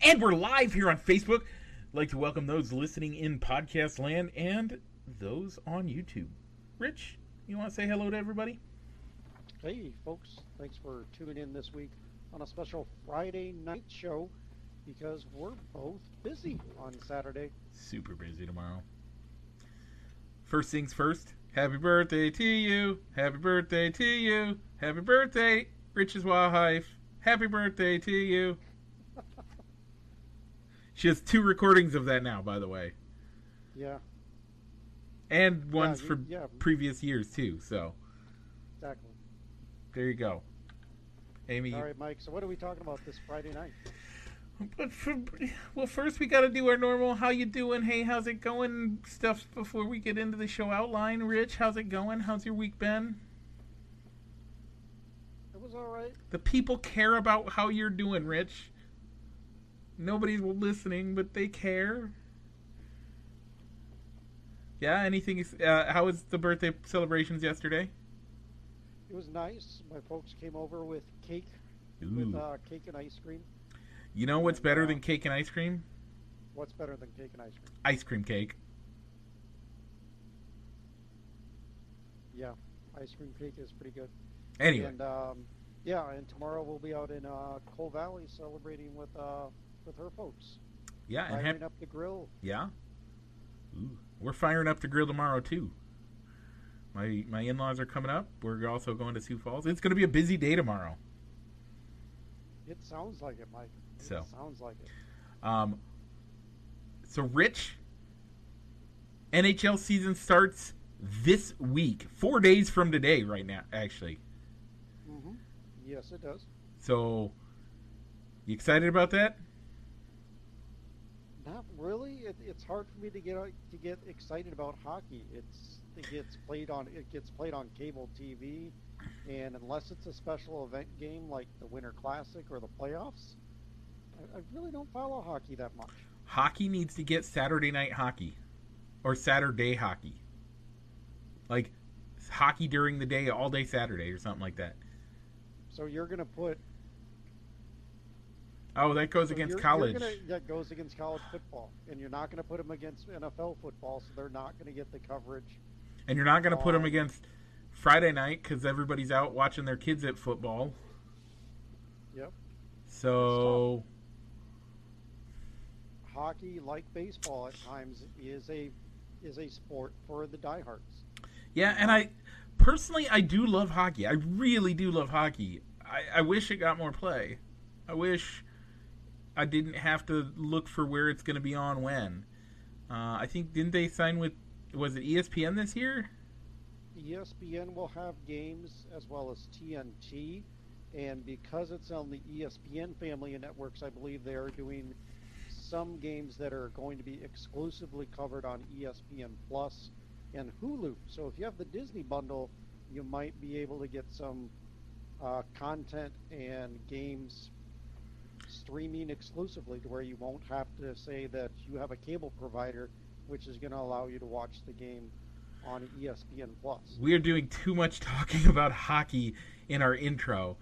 And we're live here on Facebook. I'd like to welcome those listening in podcast land and those on YouTube. Rich, you want to say hello to everybody? Hey, folks. Thanks for tuning in this week on a special Friday night show because we're both busy on Saturday. Super busy tomorrow. First things first. Happy birthday to you. Happy birthday to you. Happy birthday, Rich's wife. Happy birthday to you. She has two recordings of that now, by the way. Yeah, And ones for yeah. previous years, too. So, exactly. there you go. Amy, All right, Mike. So, what are we talking about this Friday night? But for, well, first we got to do our normal "How you doing? Hey, how's it going?" stuff before we get into the show outline. Rich, how's it going? How's your week been? It was all right. The people care about how you're doing, Rich. Nobody's listening, but they care. Yeah. Anything? Uh, how was the birthday celebrations yesterday? It was nice. My folks came over with cake, with uh, cake and ice cream. You know what's better than cake and ice cream? What's better than cake and ice cream? Ice cream cake. Yeah, ice cream cake is pretty good. Anyway, And um, yeah, and tomorrow we'll be out in uh, Coal Valley celebrating with uh, with her folks, yeah, and firing hap- up the grill. Yeah. Ooh. We're firing up the grill tomorrow too. My my in-laws are coming up. We're also going to Sioux Falls. It's going to be a busy day tomorrow. It sounds like it, Mike. It So. sounds like it. Um, so Rich, NHL season starts this week, four days from today. Right now, actually. Mm-hmm. Yes, it does. So, you excited about that? Not really. It, it's hard for me to get uh, to get excited about hockey. It's it gets played on it gets played on cable TV, and unless it's a special event game like the Winter Classic or the playoffs, I, I really don't follow hockey that much. Hockey needs to get Saturday night hockey, or Saturday hockey. Like hockey during the day, all day Saturday, or something like that. So you're gonna put Oh, that goes so against you're- college. You're gonna, that goes against college football, and you're not gonna put them against NFL football, so they're not gonna get the coverage. And you're not going to put them against Friday night because everybody's out watching their kids at football. Yep. So, Hockey, like baseball at times, is a is a sport for the diehards. yeah, and I personally I do love hockey. I really do love hockey. I, I wish it got more play. I wish I didn't have to look for where it's going to be on when. Uh, I think didn't they sign with was it ESPN this year? ESPN will have games as well as TNT, and because it's on the ESPN family of networks, I believe they are doing some games that are going to be exclusively covered on ESPN Plus and Hulu. So if you have the Disney bundle, you might be able to get some uh, content and games streaming exclusively to where you won't have to say that you have a cable provider, which is going to allow you to watch the game on ESPN Plus. We are doing too much talking about hockey in our intro.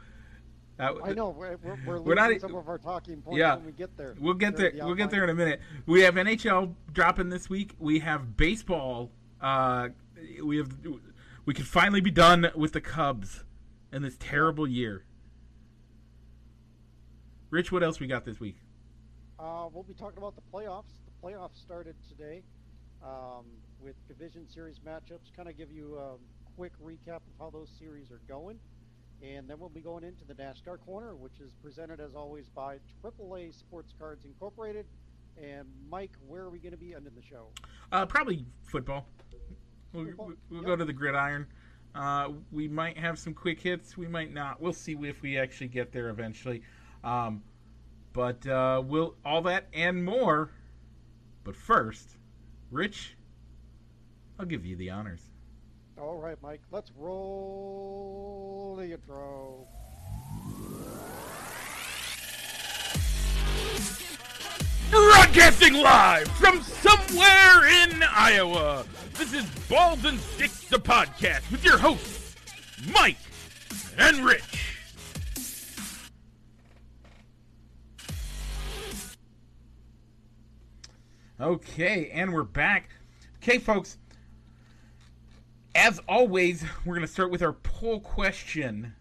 I know we're, we're, we're We're not losing e- some of our talking points Yeah. when we get there. We'll get there. The We'll get there in a minute. We have NHL dropping this week. We have baseball. Uh, we have. We can finally be done with the Cubs in this terrible year. Rich, what else we got this week? Uh, we'll be talking about the playoffs. The playoffs started today um, with division series matchups. Kind of give you a quick recap of how those series are going. And then we'll be going into the NASCAR Corner, which is presented as always by AAA Sports Cards Incorporated. And Mike, where are we going to be ending the show? Uh, probably football. We'll, Football, we'll yep. go to the gridiron. Uh, we might have some quick hits. We might not. We'll see if we actually get there eventually. Um, but uh, we'll all that and more. But first, Rich, I'll give you the honors. All right, Mike, let's roll the intro. Broadcasting live from somewhere in Iowa. This is Balls and Sticks, the podcast with your hosts, Mike and Rich. Okay, and we're back. Okay, folks. As always, we're going to start with our poll question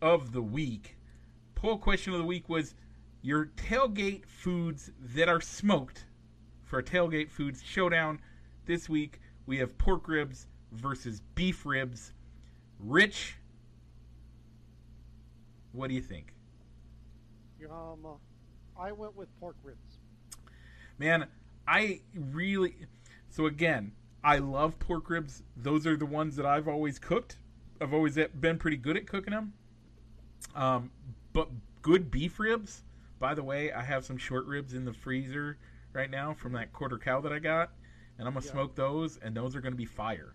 of the week. Poll question of the week was your tailgate foods that are smoked for a tailgate foods showdown. This week we have pork ribs versus beef ribs. Rich, what do you think? Um, I went with pork ribs. Man, I really. So again, I love pork ribs. Those are the ones that I've always cooked. I've always been pretty good at cooking them. Um, but good beef ribs. By the way, I have some short ribs in the freezer right now from that quarter cow that I got, and I'm gonna yeah. smoke those, and those are gonna be fire.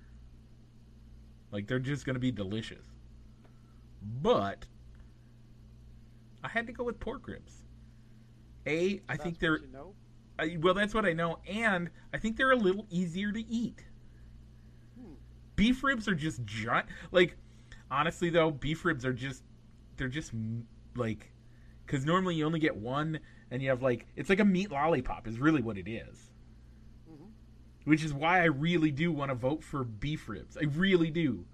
Like they're just gonna be delicious. But I had to go with pork ribs. A, I that's think they're you know? I, well, that's what I know, and I think they're a little easier to eat. Hmm. Beef ribs are just giant. Like, honestly, though, beef ribs are just they're just like because normally you only get one, and you have like it's like a meat lollipop is really what it is. Mm-hmm. Which is why I really do want to vote for beef ribs. I really do,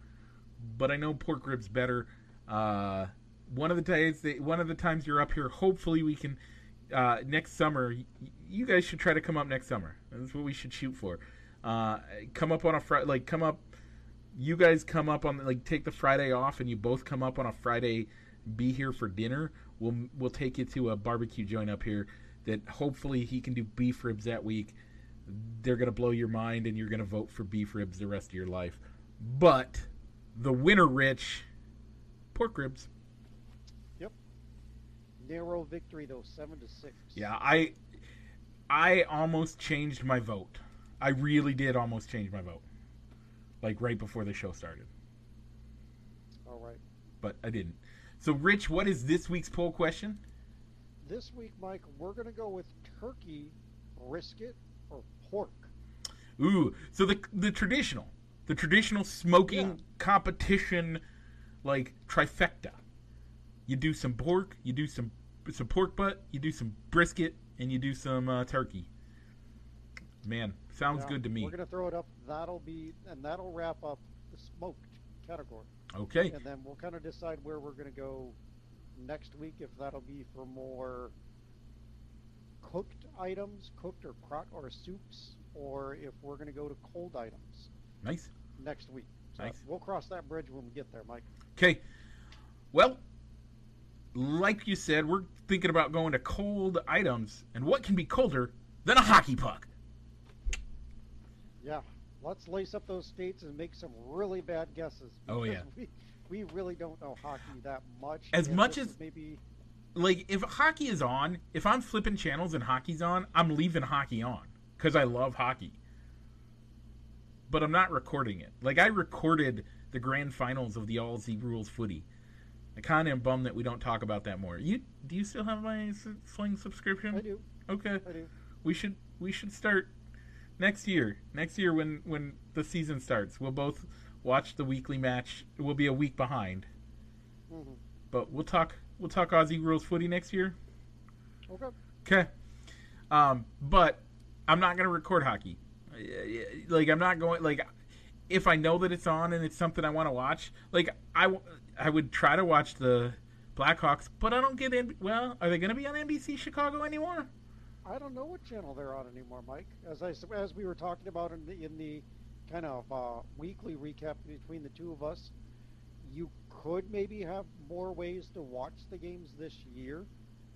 but I know pork ribs better. Uh, one of the times, one of the times you're up here, hopefully we can uh, next summer. You guys should try to come up next summer. That's what we should shoot for. Uh, come up on a Friday, like come up. You guys come up on like take the Friday off, and you both come up on a Friday. Be here for dinner. We'll we'll take you to a barbecue joint up here that hopefully he can do beef ribs that week. They're gonna blow your mind, and you're gonna vote for beef ribs the rest of your life. But the winner, Rich, pork ribs Yep. narrow victory though, seven to six. Yeah, I I almost changed my vote. I really did almost change my vote. Like right before the show started. All right. But I didn't. So Rich, what is this week's poll question? This week, Mike, we're going to go with turkey, brisket, or pork. Ooh, so the the traditional, the traditional smoking yeah. competition, like trifecta. You do some pork, you do some some pork butt, you do some brisket, and you do some uh, turkey. Man, sounds good to me. We're gonna throw it up. That'll be and that'll wrap up the smoked category. Okay. And then we'll kind of decide where we're gonna go next week. If that'll be for more cooked items, cooked or crock or soups, or if we're gonna go to cold items. Nice. Next week. So nice. We'll cross that bridge when we get there, Mike. Okay. Well, like you said, we're thinking about going to cold items, and what can be colder than a hockey puck? Yeah, let's lace up those states and make some really bad guesses. Oh yeah, we, we really don't know hockey that much. As much as maybe, like if hockey is on, if I'm flipping channels and hockey's on, I'm leaving hockey on because I love hockey. But I'm not recording it. Like I recorded the grand finals of the Aussie Rules footy I kind of am bummed that we don't talk about that more. You do you still have my Sling subscription? I do. Okay. I do. We should we should start next year. Next year when when the season starts, we'll both watch the weekly match. We'll be a week behind. Mm-hmm. But we'll talk we'll talk Aussie rules footy next year. Okay. Okay. Um, but I'm not gonna record hockey. Like I'm not going like if I know that it's on and it's something I want to watch. Like I I would try to watch the Blackhawks, but I don't get in. Well, are they going to be on NBC Chicago anymore? I don't know what channel they're on anymore, Mike. As I as we were talking about in the in the kind of uh, weekly recap between the two of us, you could maybe have more ways to watch the games this year,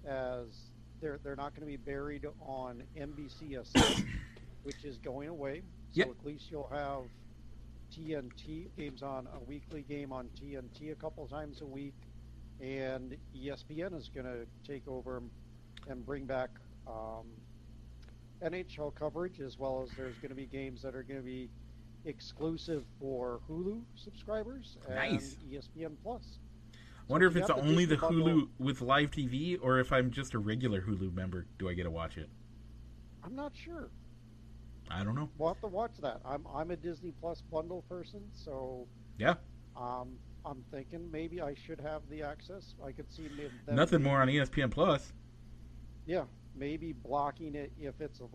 as they're they're not going to be buried on NBCSN, which is going away. So yep. at least you'll have TNT games on a weekly game on TNT a couple times a week, and ESPN is going to take over and bring back um, NHL coverage as well as there's going to be games that are going to be exclusive for Hulu subscribers nice. and ESPN Plus. I wonder if it's only the Hulu with live TV, or if I'm just a regular Hulu member, do I get to watch it? I'm not sure. I don't know. We'll have to watch that. I'm I'm a Disney Plus bundle person, so yeah. Um, I'm thinking maybe I should have the access. I could see nothing more on ESPN Plus. Yeah, maybe blocking it if it's a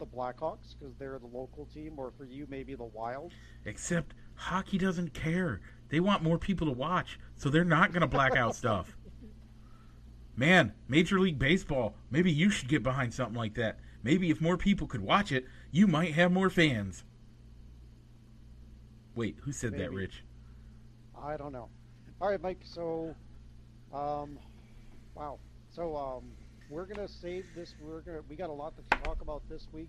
the Blackhawks because they're the local team, or for you maybe the Wild. Except hockey doesn't care. They want more people to watch, so they're not going to black out stuff. Man, Major League Baseball, maybe you should get behind something like that. Maybe if more people could watch it, you might have more fans. Wait, who said that, Rich? I don't know. All right, Mike. So, um, wow. So, um, we're gonna save this. We're gonna. We got a lot to talk about this week.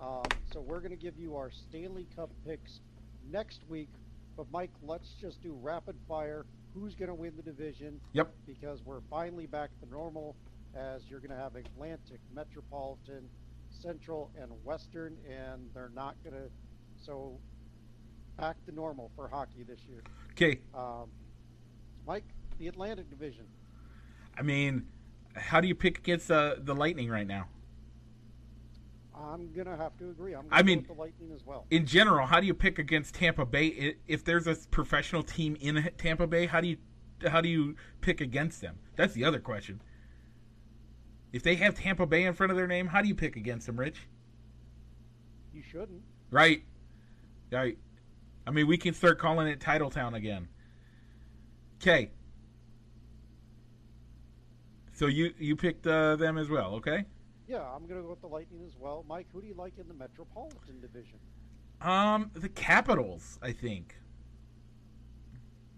Um, so we're gonna give you our Stanley Cup picks next week. But Mike, let's just do rapid fire. Who's gonna win the division? Yep. Because we're finally back to normal, as you're gonna have Atlantic, Metropolitan, Central, and Western, and they're not gonna. So, back to normal for hockey this year. Okay, Um, Mike, the Atlantic Division. I mean, how do you pick against uh, the Lightning right now? I'm gonna have to agree. I'm gonna I mean- the Lightning as well. In general, how do you pick against Tampa Bay if there's a professional team in Tampa Bay? How do you how do you pick against them? That's the other question. If they have Tampa Bay in front of their name, how do you pick against them, Rich? You shouldn't. Right. Right. I mean, we can start calling it Titletown again. Okay. So you you picked uh, them as well, okay? Yeah, I'm gonna go with the Lightning as well. Mike, who do you like in the Metropolitan Division? Um, the Capitals, I think.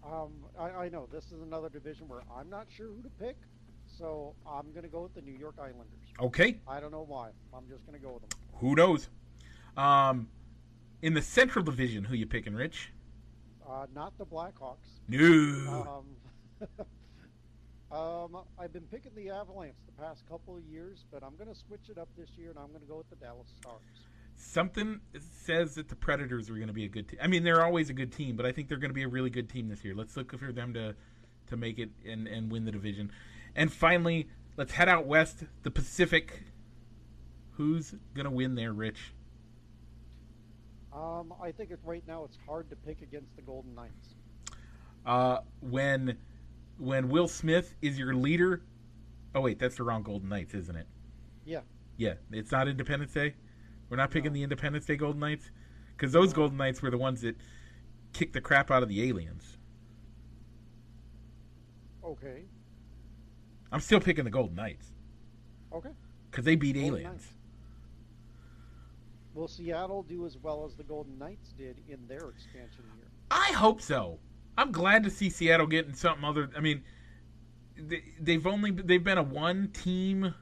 Um, I, I know this is another division where I'm not sure who to pick, so I'm gonna go with the New York Islanders. Okay. I don't know why. I'm just gonna go with them. Who knows? Um, in the Central Division, who you picking, Rich? Uh, not the Blackhawks. No. Um, um, I've been picking the Avalanche the past couple of years, but I'm gonna switch it up this year, and I'm gonna go with the Dallas Stars. Something says that the Predators are going to be a good team. I mean, they're always a good team, but I think they're going to be a really good team this year. Let's look for them to to make it and, and win the division. And finally, let's head out west, the Pacific. Who's going to win there, Rich? Um, I think right now it's hard to pick against the Golden Knights. Uh, when when Will Smith is your leader. Oh wait, that's the wrong Golden Knights, isn't it? Yeah. Yeah, it's not Independence Day. We're not picking No. the Independence Day Golden Knights because those No. Golden Knights were the ones that kicked the crap out of the aliens. Okay. I'm still picking the Golden Knights Okay. because they beat Golden aliens. Knights. Will Seattle do as well as the Golden Knights did in their expansion year? I hope so. I'm glad to see Seattle getting something other. I mean, they, they've only they've been a one team,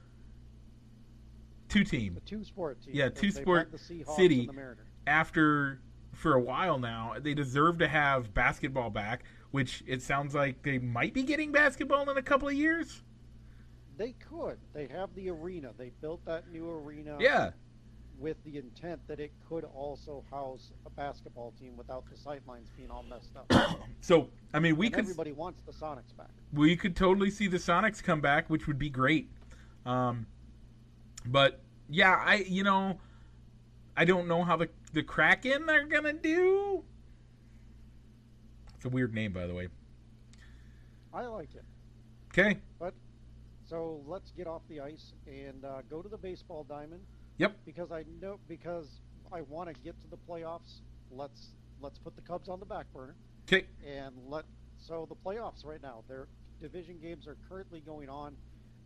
two team The two sport team. Yeah, two sport city. and the Mariners. after for a while now. They deserve to have basketball back, which it sounds like they might be getting basketball in a couple of years. They could. They have the arena. They built that new arena Yeah, with the intent that it could also house a basketball team without the sightlines being all messed up. so I mean, we And could everybody wants the Sonics back. we could totally see the Sonics come back, which would be great. Um, but yeah, I you know, I don't know how the the Kraken are gonna do. It's a weird name, by the way. I like it. Okay. So let's get off the ice and uh, go to the baseball diamond. Yep. Because I know because I want to get to the playoffs. Let's let's put the Cubs on the back burner Okay. and let so the playoffs right now. Their division games are currently going on.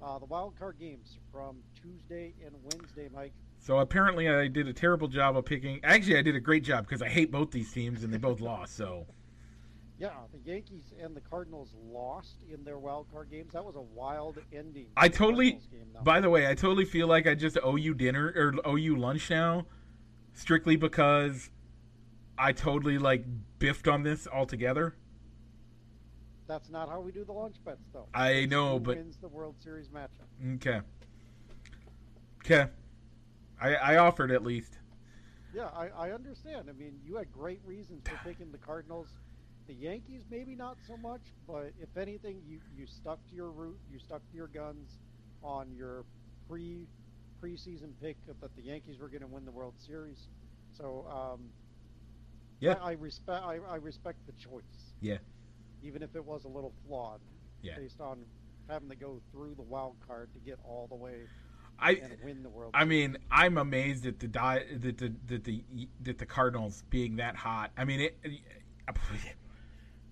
Uh, the wild card games from Tuesday and Wednesday, Mike. So apparently, I did a terrible job of picking. Actually, I did a great job because I hate both these teams and they both lost. So Yeah, the Yankees and the Cardinals lost in their wild card games. That was a wild ending. I totally-. By the way, I totally feel like I just owe you dinner or owe you lunch now, strictly because I totally like biffed on this altogether. That's not how we do the lunch bets, though. I know, who but- wins the World Series matchup. Okay. Okay. I I offered at least. Yeah, I, I understand. I mean, you had great reasons for picking the Cardinals. The Yankees, maybe not so much, but if anything, you, you stuck to your route, you stuck to your guns on your pre preseason pick that the Yankees were going to win the World Series. So, um, Yeah. I, I respect I, I respect the choice. Yeah. Even if it was a little flawed, Yeah. based on having to go through the wild card to get all the way. I and win the World. I mean, I'm amazed at the that the that the that the Cardinals being that hot. I mean, it.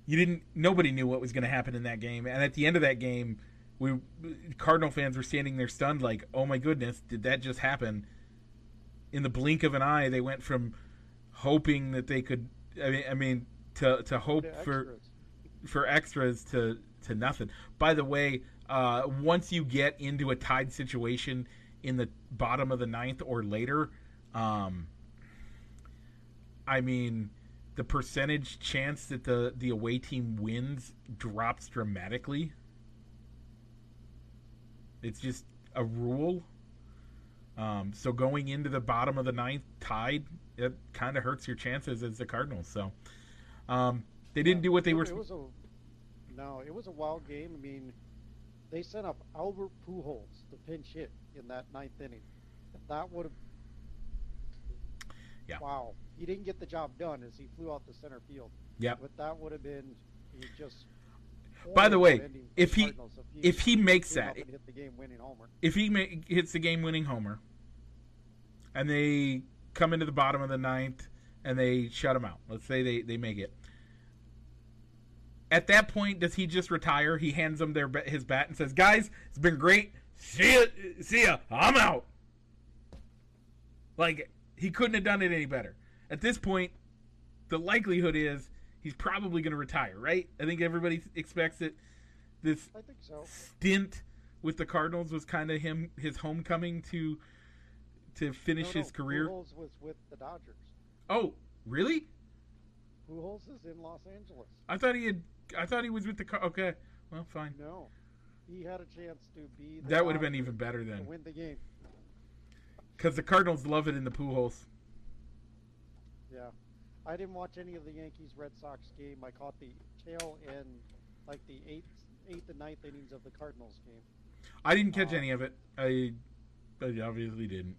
You didn't. Nobody knew what was going to happen in that game, and at the end of that game, we Cardinal fans were standing there stunned, like, "Oh my goodness, did that just happen?" In the blink of an eye, they went from hoping that they could. I mean, I mean, to to hope for for extras to to nothing. By the way, uh, once you get into a tied situation in the bottom of the ninth or later, um, I mean, the percentage chance that the the away team wins drops dramatically. It's just a rule. Um, so going into the bottom of the ninth tied, it kind of hurts your chances as the Cardinals. So um, they didn't do what they It- were. It was a no. It was a wild game. I mean, they sent up Albert Pujols to pinch hit in that ninth inning. That would have. Yeah. Wow. He didn't get the job done as he flew out the center field. Yeah, But that would have been he just. By the way, ending for if he- if he makes that, up and hit the game-winning homer. if he ma- hits the game-winning homer, and they come into the bottom of the ninth and they shut him out. Let's say they, they make it. At that point, does he just retire? He hands them their his bat and says, "Guys, it's been great. See ya, see ya. I'm out." Like he couldn't have done it any better. At this point, the likelihood is he's probably going to retire. Right? I think everybody expects that this I think so. stint with the Cardinals was kind of him his homecoming to to finish No, no, his career. Pujols was with the Dodgers. Oh, really? Pujols is in Los Angeles. I thought he had. I thought he was with the. Car- okay, well, fine. No, he had a chance to be. The That would have been even better then, win the game. because the Cardinals love it in the holes. Yeah, I didn't watch any of the Yankees Red Sox game. I caught the tail end, like the eighth, eighth and ninth innings of the Cardinals game. I didn't catch Uh, any of it. I, I obviously didn't.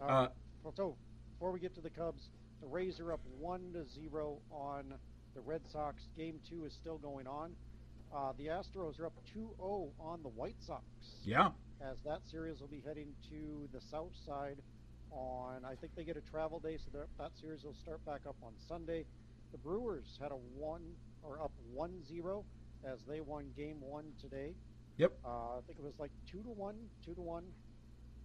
Uh, Uh, so before we get to the Cubs, the Rays are up one to zero on the Red Sox. Game two is still going on. Uh, the Astros are up 2-0 on the White Sox. Yeah, as that series will be heading to the south side on I think they get a travel day so that, that series will start back up on Sunday. The Brewers had a one or up 1-0 as they won game 1 today. Yep. Uh, I think it was like 2 to 1, 2 to 1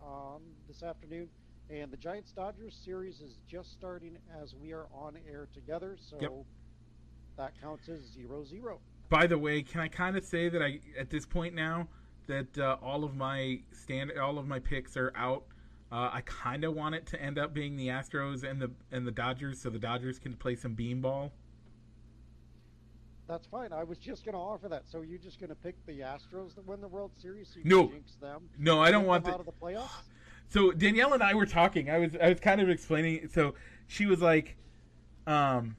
um, this afternoon. And the Giants Dodgers series is just starting as we are on air together, so Yep. that counts as 0-0. By the way, can I kind of say that I at this point now that uh, all of my stand all of my picks are out. Uh, I kind of want it to end up being the Astros and the and the Dodgers, so the Dodgers can play some beanball. That's fine. I was just going to offer that. So you're just going to pick the Astros that win the World Series? So you No. jinx them. No, I don't want the, out of the playoffs. so Danielle and I were talking. I was I was kind of explaining. So she was like, um,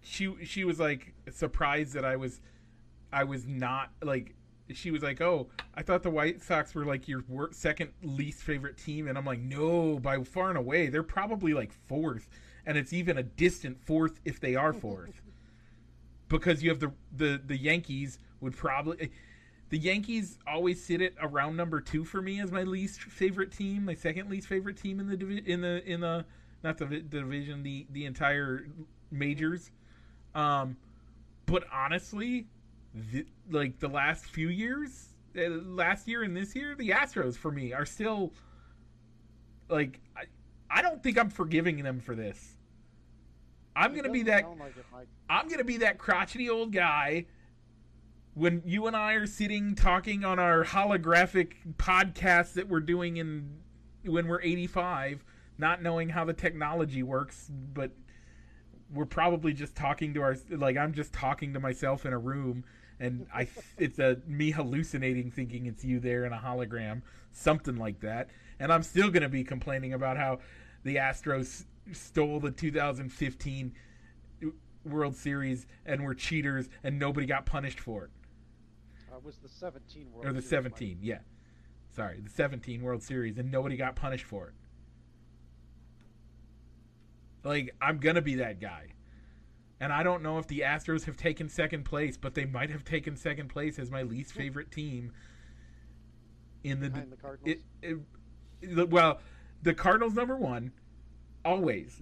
she she was like surprised that I was I was not like she was like, oh, I thought the White Sox were like your wor- second least favorite team, and I'm like, no, by far and away, they're probably like fourth, and it's even a distant fourth if they are fourth, because you have the the the Yankees would probably. The Yankees always sit at around number two for me as my least favorite team, my second least favorite team in the divi- in the in the not the, the division, the the entire majors. Um, but honestly, the, like the last few years, uh, last year and this year, the Astros for me are still like I, I don't think I'm forgiving them for this. I'm It gonna be that like it, I'm gonna be that crotchety old guy when you and I are sitting talking on our holographic podcast that we're doing in when we're 85, not knowing how the technology works, but we're probably just talking to our like I'm just talking to myself in a room and I it's a me hallucinating thinking it's you there in a hologram, something like that. And I'm still going to be complaining about how the Astros stole the 2015 World Series and were cheaters and nobody got punished for it. Uh, it was the 17 World Or the Series, Mike. 17, yeah. Sorry, the 17 World Series and nobody got punished for it. Like I'm going to be that guy. And I don't know if the Astros have taken second place, but they might have taken second place as my least favorite team. in the, Behind the Cardinals? it, it, well, the Cardinals number one, always,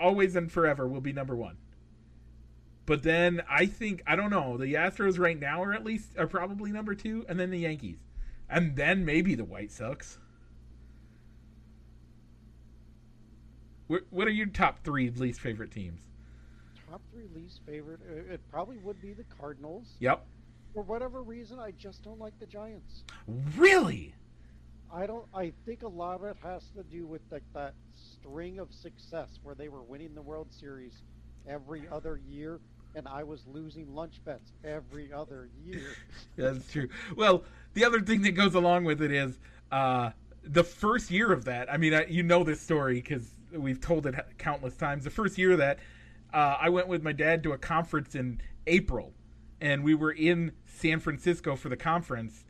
always and forever will be number one. But then I think I don't know. The Astros right now are at least are probably number two, and then the Yankees, and then maybe the White Sox. What are your top three least favorite teams? Top three least favorite. uh, It probably would be the Cardinals. Yep. For whatever reason, I just don't like the Giants. Really? I don't. I think a lot of it has to do with like that string of success where they were winning the World Series every other year, and I was losing lunch bets every other year. That's true. Well, the other thing that goes along with it is uh, the first year of that. I mean, I, you know this story because we've told it countless times. The first year of that, uh, I went with my dad to a conference in April, and we were in San Francisco for the conference.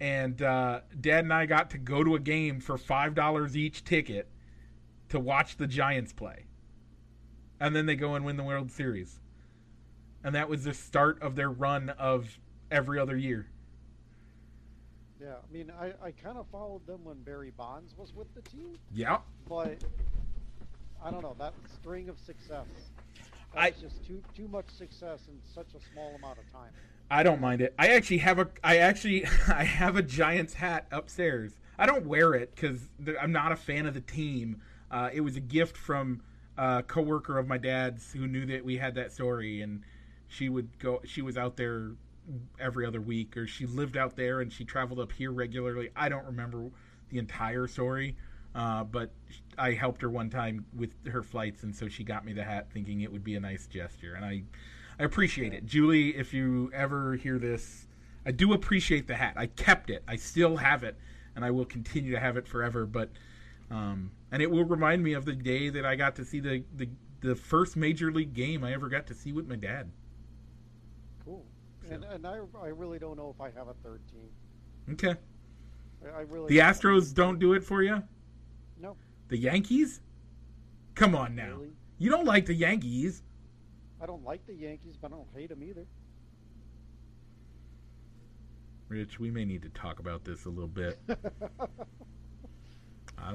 And uh, Dad and I got to go to a game for five dollars each ticket to watch the Giants play, and then they go and win the World Series. And that was the start of their run of every other year. Yeah, I mean, I, I kind of followed them when Barry Bonds was with the team, Yeah. but I don't know that string of success. I- just too too much success in such a small amount of time. I don't mind it. I actually have a I actually I have a Giants hat upstairs. I don't wear it because I'm not a fan of the team. Uh, it was a gift from a coworker of my dad's who knew that we had that story, and she would go. She was out there every other week, or she lived out there and she traveled up here regularly. I don't remember the entire story, uh, but I helped her one time with her flights, and so she got me the hat, thinking it would be a nice gesture, and I I appreciate it. Julie, if you ever hear this, I do appreciate the hat. I kept it. I still have it, and I will continue to have it forever. But um, and it will remind me of the day that I got to see the, the the first major league game I ever got to see with my dad. Cool. And and I I really don't know if I have a third team. Okay. I, I really The Astros don't do it for you. No. The Yankees? Come on now. Really? You don't like the Yankees. I don't like the Yankees, but I don't hate them either. Rich, we may need to talk about this a little bit. I,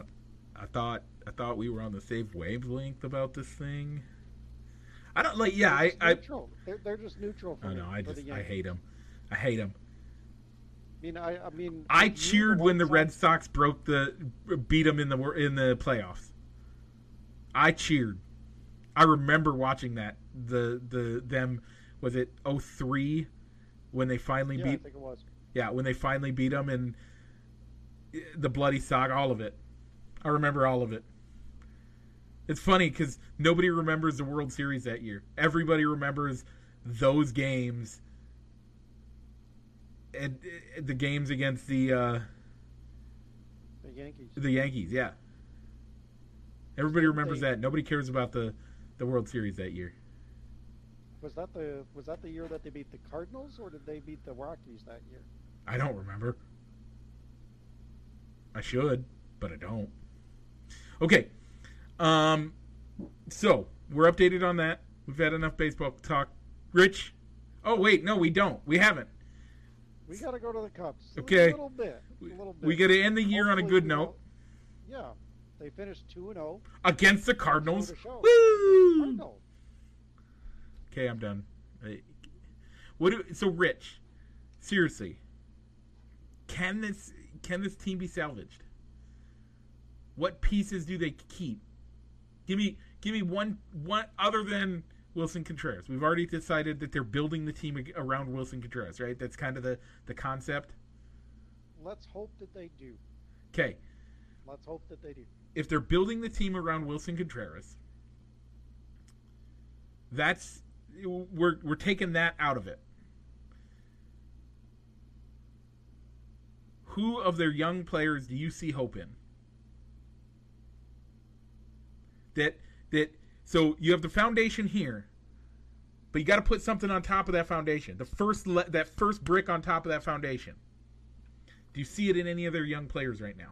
I thought I thought we were on the same wavelength about this thing. I don't like. Yeah, They're I just I, neutral. They're, they're just neutral for I me, know. I just I hate them. I hate him. I mean, I, I mean, I cheered when the Red Sox- broke the beat them in the in the playoffs. I cheered. I remember watching that. The the them was it 03 when they finally Yeah, I beat think it was. Yeah, when they finally beat them and eh, the bloody saga, all of it. I remember all of it. It's funny because nobody remembers the World Series that year. Everybody remembers those games and the games against the uh, The Yankees. the Yankees. Yeah, everybody remembers They- that. Nobody cares about the the World Series that year. Was that the was that the year that they beat the Cardinals, or did they beat the Rockies that year? I don't remember. I should, but I don't. Okay. Um so, we're updated on that. We've had enough baseball talk. Rich. Oh wait, no, we don't. We haven't. We got to go to the Cubs. Okay. A little bit. A little bit. We got to end the year on a good note don't- Yeah, they finished two and oh. zero. against the Cardinals. Woo! Cardinals. Okay, I'm done. What do, so Rich, seriously, can this can this team be salvaged? What pieces do they keep? Give me give me one one other than Willson Contreras. We've already decided that they're building the team around Willson Contreras, right? That's kind of the the concept. Let's hope that they do. Okay, Let's hope that they do. if they're building the team around Willson Contreras, that's we're we're taking that out of it. Who of their young players do you see hope in? That that so you have the foundation here, but you got to put something on top of that foundation. The first le- that first brick on top of that foundation. Do you see it in any of their young players right now?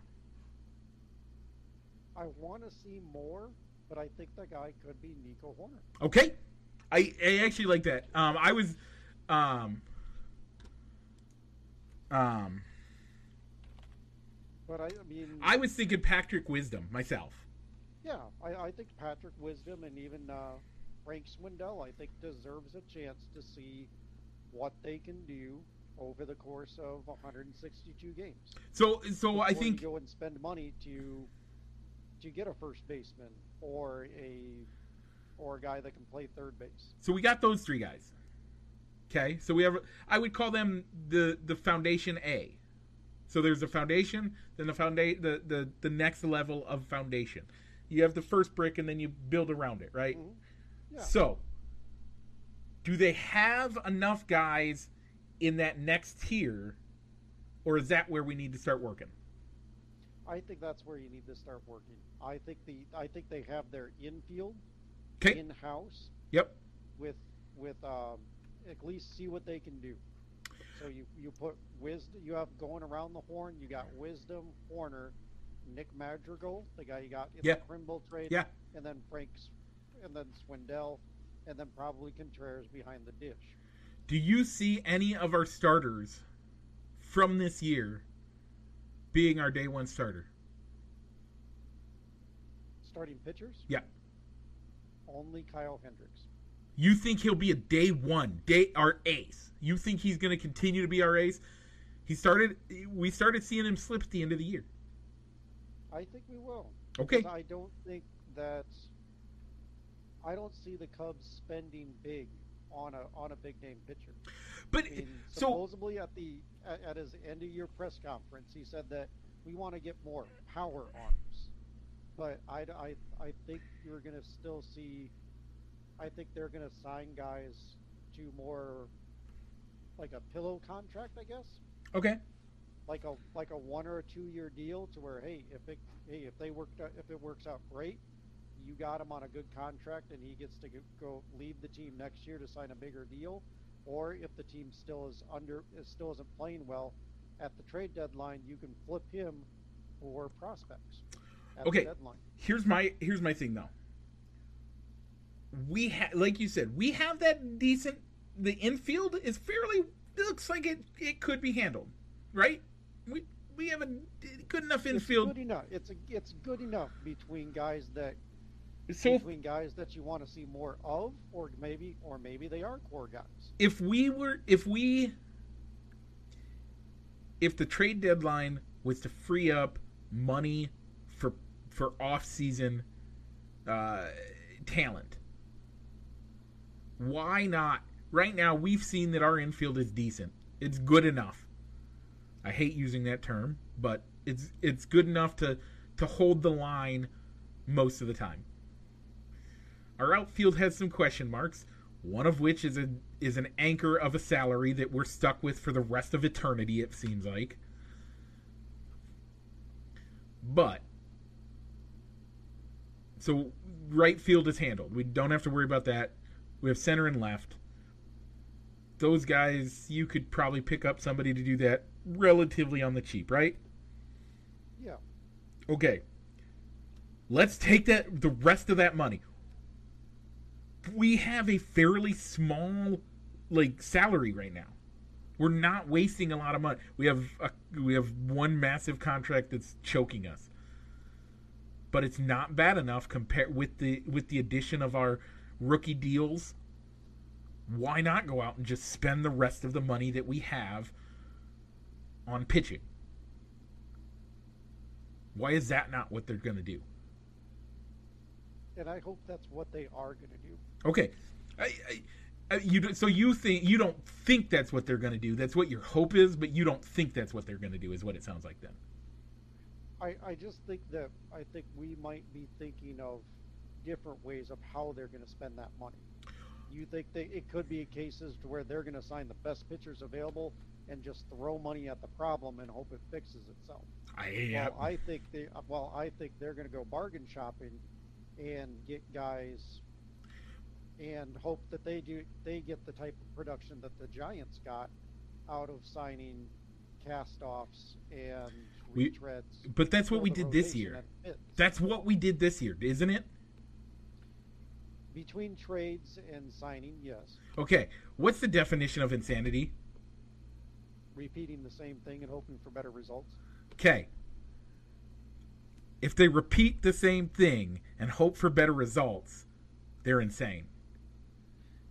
I want to see more, but I think the guy could be Nico Hoerner. Okay, I, I actually like that. Um, I was, um, um, But I, I mean, I was thinking Patrick Wisdom myself. Yeah, I, I think Patrick Wisdom and even uh, Frank Schwindel, I think, deserves a chance to see what they can do over the course of 162 games. So so I before you think go and spend money to to get a first baseman or a or a guy that can play third base. so we got those three guys. Okay, so we have I would call them the the foundation A. So there's the foundation, then the founda- the, the the next level of foundation. You have the first brick, and then you build around it, right? Mhm. Yeah. So, do they have enough guys in that next tier, or is that where we need to start working? I think that's where you need to start working. I think the I think they have their infield Okay. in house Yep. with with um, at least see what they can do. So you you put wisdom you have going around the horn. You got wisdom Hoerner, Nick Madrigal, the guy you got in Yeah. the Kimbrel trade, Yeah. and then Frank's, and then Schwindel, and then probably Contreras behind the dish. Do you see any of our starters from this year being our day one starter? Starting pitchers, Yeah. only Kyle Hendricks. You think he'll be a day one, day our ace? You think he's going to continue to be our ace? He started. We started seeing him slip at the end of the year. I think we will. Okay. I don't think that I don't see the Cubs spending big on a on a big name pitcher. But I mean, so supposedly at the at, at his end of year press conference, he said that we want to get more power arms. But I, I, I think you're going to still see. I think they're going to sign guys to more like a pillow contract, I guess okay, like a like a one or a two year deal to where hey if it hey if they worked out, if it works out great you got him on a good contract and he gets to go- leave the team next year to sign a bigger deal or if the team still is under is still isn't playing well at the trade deadline you can flip him for prospects at Okay. the deadline here's my here's my thing though. We have, like you said, we have that decent. The infield is fairly looks like it it could be handled, right? We we have a good enough it's infield. good enough it's a, it's good enough between guys that So between guys that you want to see more of or maybe or maybe they are core guys if we were if we if the trade deadline was to free up money for for off season uh, talent, why not? Right now, we've seen that our infield is decent. It's good enough. I hate using that term, but it's it's good enough to to hold the line most of the time. Our outfield has some question marks, one of which is a is an anchor of a salary that we're stuck with for the rest of eternity. It seems like, but so right field is handled. We don't have to worry about that. We have center and left. Those guys, you could probably pick up somebody to do that relatively on the cheap, right? yeah Okay. Let's take that the rest of that money. We have a fairly small like salary right now. We're not wasting a lot of money. We have a, we have one massive contract that's choking us. But it's not bad enough compared with the with the addition of our rookie deals. Why not go out and just spend the rest of the money that we have on pitching? Why is that not what they're going to do? and I hope that's what they are going to do. Okay, I, I, I, you so you think you don't think that's what they're going to do? That's what your hope is, but you don't think that's what they're going to do. Is what it sounds like then. I, I just think that I think we might be thinking of different ways of how they're going to spend that money. You think that it could be cases to where they're going to sign the best pitchers available and just throw money at the problem and hope it fixes itself. I Well, I think they well, I think they're going to go bargain shopping and get guys and hope that they do they get the type of production that the Giants got out of signing cast-offs and We- retreads. but that's what we did this year. That's what we did this year, isn't it? Between trades and signing, yes. Okay, what's the definition of insanity? Repeating the same thing and hoping for better results. Okay, if they repeat the same thing and hope for better results, they're insane.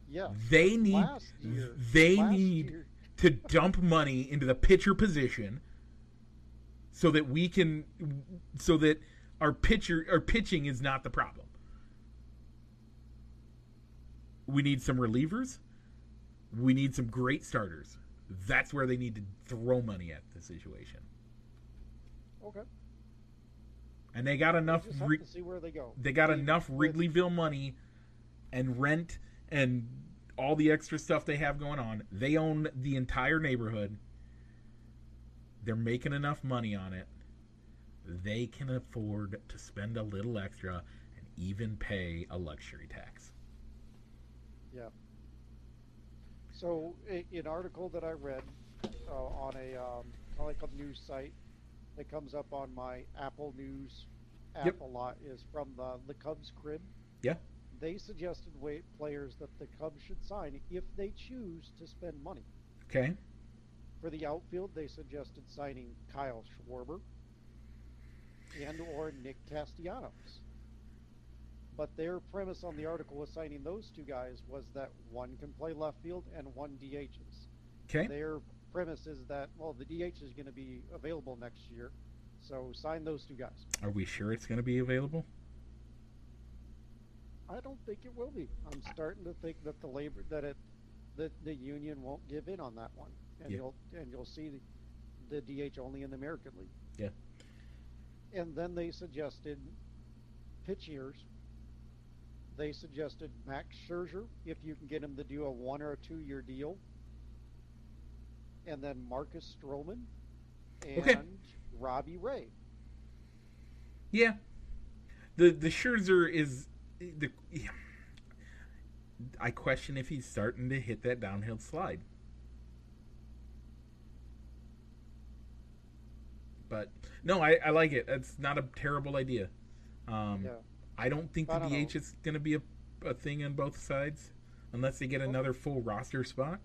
Yeah. They need Last year- they last need year- to dump money into the pitcher position so that we can so that our pitcher our pitching is not the problem. We need some relievers. We need some great starters. That's where they need to throw money at the situation. Okay. And they got enough re- to see where they go. they got mean, enough Wrigleyville money and rent and all the extra stuff they have going on. They own the entire neighborhood. They're making enough money on it. They can afford to spend a little extra and even pay a luxury tax. Yeah. So, a, an article that I read uh, on a um, kind of like a news site that comes up on my Apple News app Yep. a lot is from the, the Cubs crib. Yeah. They suggested way, players that the Cubs should sign if they choose to spend money. Okay? For the outfield, they suggested signing Kyle Schwarber and or Nick Castellanos. But their premise on the article was signing those two guys was that one can play left field and one DHs. Okay? Their premise is that well, the DH is going to be available next year, so sign those two guys. Are we sure it's going to be available? I don't think it will be. I'm starting to think that the labor that it that the union won't give in on that one, and Yeah. you'll and you'll see the, the DH only in the American League. Yeah. And then they suggested pitchers. They suggested Max Scherzer if you can get him to do a one or a two year deal, and then Marcus Stroman and Okay. Robbie Ray. Yeah. The the Scherzer is the I question if he's starting to hit that downhill slide. But no, I, I like it. It's not a terrible idea. Um, Yeah. I don't think the don't DH know. is going to be a, a thing on both sides unless they get another full roster spot.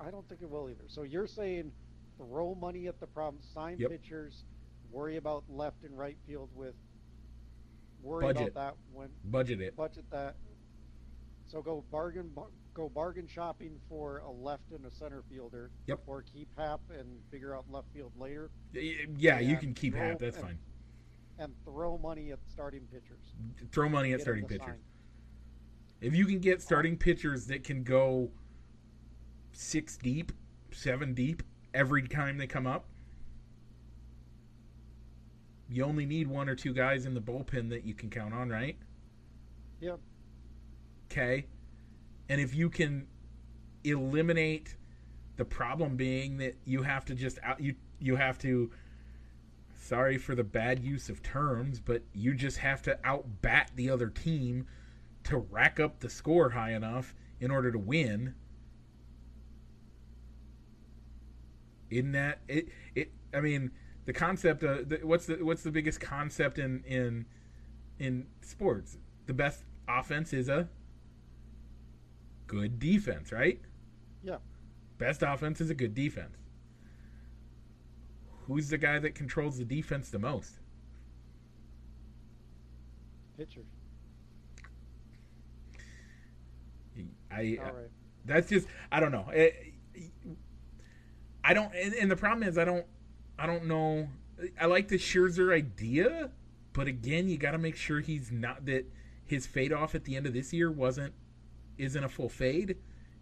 I don't think it will either. So you're saying throw money at the problem, sign Yep. pitchers, worry about left and right field with worry Budget. about that when Budget it. budget that. So go bargain go bargain shopping for a left and a center fielder. Yep. Or keep Hap and figure out left field later, Yeah, you can keep Hap. That's fine. And throw money at starting pitchers. Throw money at Get starting pitchers. sign. If you can get starting pitchers that can go six deep, seven deep every time they come up, you only need one or two guys in the bullpen that you can count on, right? Yep. Okay. And if you can eliminate the problem being that you have to just out you you have to sorry for the bad use of terms, but you just have to outbat the other team to rack up the score high enough in order to win. Isn't that it? It. I mean, the concept. Of, the, what's the what's the biggest concept in in in sports? The best offense is a good defense, right? Yeah. Best offense is a good defense. Who's the guy that controls the defense the most? Pitcher. I right. that's just I don't know. I don't and, and the problem is I don't I don't know I like the Scherzer idea, but again, you got to make sure he's not that his fade off at the end of this year wasn't isn't a full fade.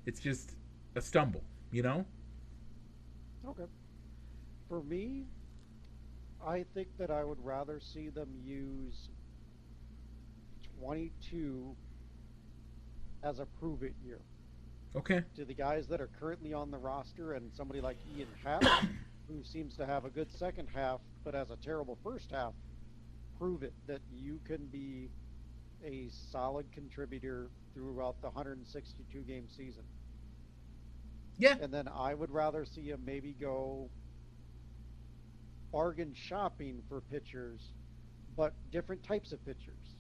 It's just a stumble, you know? Okay. For me, I think that I would rather see them use 22 as a prove it year. Okay. To the guys that are currently on the roster and somebody like Ian Happ, who seems to have a good second half but has a terrible first half, prove it that you can be a solid contributor throughout the 162 game season. Yeah. And then I would rather see him maybe go bargain shopping for pitchers, but different types of pitchers.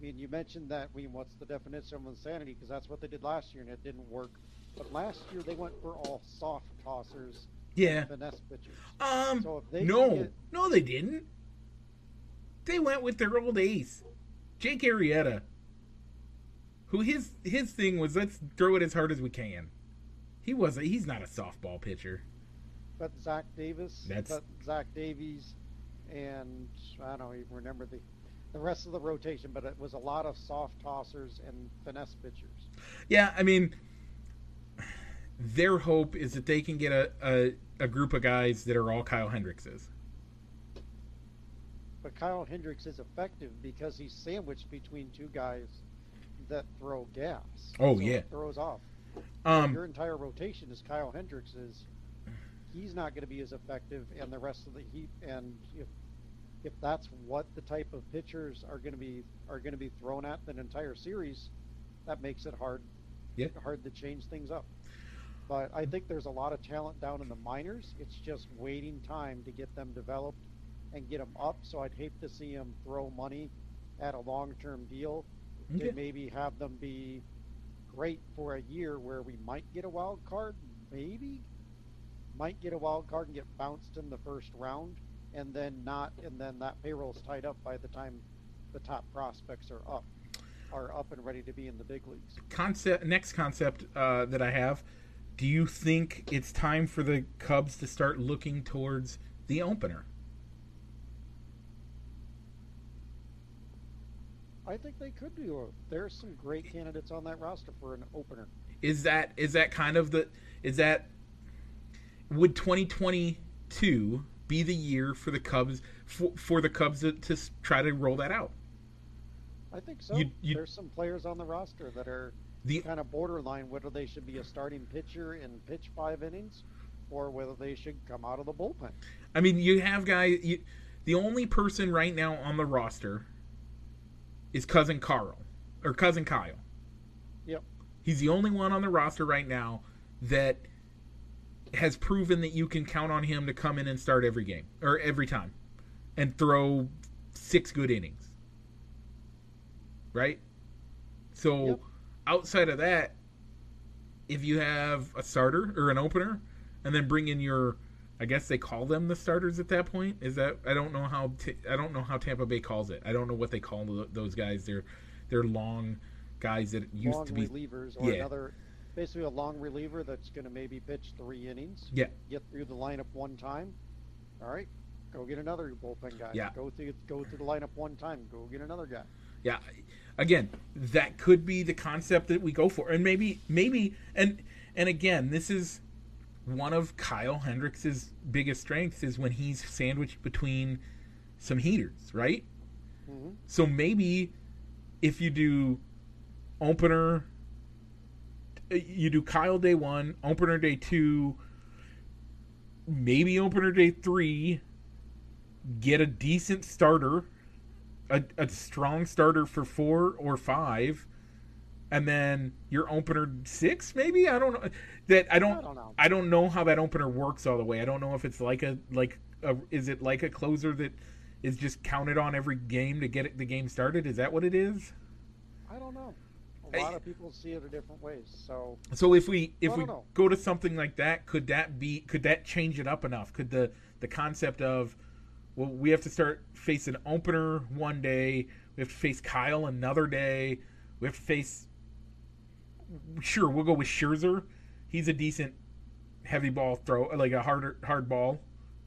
I mean, you mentioned that. I mean, what's the definition of insanity? Because that's what they did last year, and it didn't work. But last year they went for all soft tossers Yeah. finesse pitchers. Um. So if they no, get- no, they didn't. They went with their old ace, Jake Arrieta, who his his thing was let's throw it as hard as we can. He wasn't. He's not a softball pitcher. But Zach Davis, That's- but Zach Davies, and I don't even remember the the rest of the rotation. But it was a lot of soft tossers and finesse pitchers. Yeah, I mean, their hope is that they can get a, a, a group of guys that are all Kyle Hendrickses. But Kyle Hendricks is effective because he's sandwiched between two guys that throw gas. Oh, So yeah. throws off. Um, Your entire rotation is Kyle Hendricks is. He's not going to be as effective, and the rest of the heat. And if if that's what the type of pitchers are going to be are going to be thrown at the entire series, that makes it hard. Yeah. Hard to change things up. But I think there's a lot of talent down in the minors. It's just waiting time to get them developed and get them up. So I'd hate to see them throw money at a long-term deal Okay. to maybe have them be great for a year where we might get a wild card, maybe might get a wild card and get bounced in the first round, and then not, and then that payroll's tied up by the time the top prospects are up, are up and ready to be in the big leagues. concept. Next concept uh, that I have. Do you think it's time for the Cubs to start looking towards the opener? I think they could do. A, there's some great candidates on that roster for an opener. Is that is that kind of the is that would 2022 be the year for the Cubs for, for the Cubs to, to try to roll that out? I think so. You- you- there's some players on the roster that are The kind of borderline whether they should be a starting pitcher and pitch five innings, or whether they should come out of the bullpen. I mean, you have guys. You, the only person right now on the roster is cousin Carl or cousin Kyle. Yep. He's the only one on the roster right now that has proven that you can count on him to come in and start every game or every time and throw six good innings. Right? So Yep. outside of that, if you have a starter or an opener and then bring in your I guess they call them the starters at that point. Is that I don't know how t- I don't know how Tampa Bay calls it. I don't know what they call those guys. They're they're long guys that used long to be relievers or yeah. another, basically a long reliever that's going to maybe pitch three innings. Yeah. Get through the lineup one time. All right, go get another bullpen guy. Yeah. Go through go through the lineup one time. Go get another guy. Yeah, again, that could be the concept that we go for, and maybe, maybe, and and again, this is one of Kyle Hendricks's biggest strengths is when he's sandwiched between some heaters, right? hmm So maybe if you do opener, you do Kyle day one, opener day two, maybe opener day three, get a decent starter, a, a strong starter for four or five, and then your opener six, maybe I don't know. That I don't, I don't know. I don't know how that opener works all the way. I don't know if it's like a like a, is it like a closer that is just counted on every game to get it, the game started? Is that what it is? I don't know. A lot of people see it in different ways. So So if we if we know. go to something like that, could that be could that change it up enough? Could the the concept of well, we have to start face an opener one day, we have to face Kyle another day, we have to face sure we'll go with Scherzer. He's a decent heavy ball throw, like a harder hard ball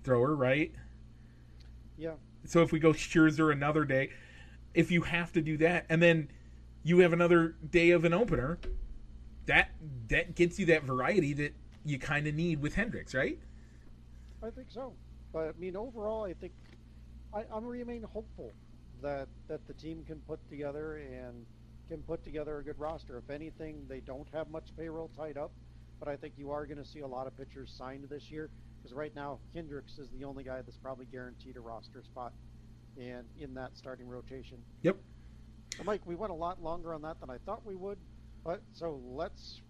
thrower, right? yeah, So if we go Scherzer another day, if you have to do that, and then you have another day of an opener, that that gets you that variety that you kind of need with Hendricks, right? I think so. But I mean, overall, I think I, I'm remain hopeful that that the team can put together and can put together a good roster. If anything, they don't have much payroll tied up, but I think you are going to see a lot of pitchers signed this year because right now Hendricks is the only guy that's probably guaranteed a roster spot and in that starting rotation. Yep. Mike, we went a lot longer on that than I thought we would, but so let's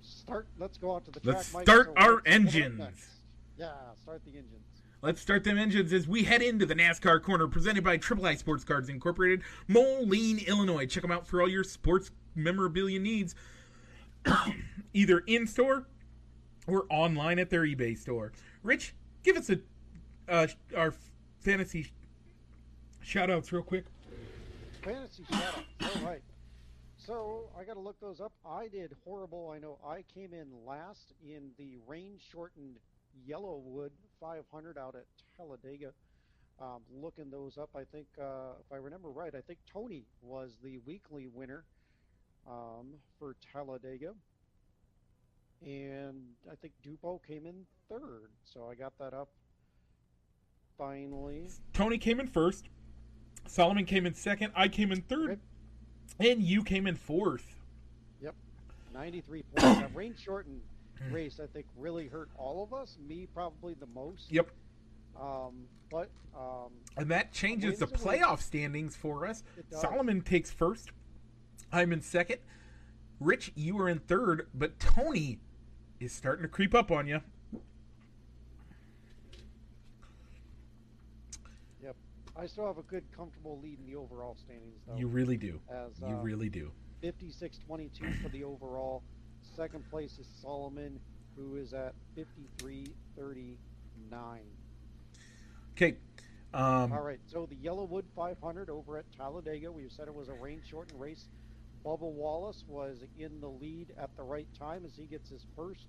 start. Let's go out to the track. Let's Mike. start So our what's coming up engines. Yeah, start the engines. Let's start them engines as we head into the NASCAR corner presented by Triple I Sports Cards Incorporated, Moline, Illinois. Check them out for all your sports memorabilia needs, either in store or online at their eBay store. Rich, give us a uh, our fantasy shout outs real quick. Fantasy shout All right. So I got to look those up. I did horrible. I know I came in last in the rain shortened YellaWood 500 out at Talladega. Um, looking those up, I think uh, if I remember right, I think Tony was the weekly winner um, for Talladega, and I think Dupo came in third. So I got that up finally. Tony came in first. Solomon came in second. I came in third. And you came in fourth. Yep. 93 points. that rain shortened race, I think, really hurt all of us. Me, probably the most. Yep. Um, but. Um, and that changes the playoff standings for us. Solomon takes first. I'm in second. Rich, you are in third, but Tony is starting to creep up on you. I still have a good, comfortable lead in the overall standings, though. You really do. As, you uh, really do. 56-22 for the overall. Second place is Solomon, who is at 53-39. Okay. Um, All right. So the YellaWood 500 over at Talladega. We said it was a rain-shortened race. Bubba Wallace was in the lead at the right time as he gets his first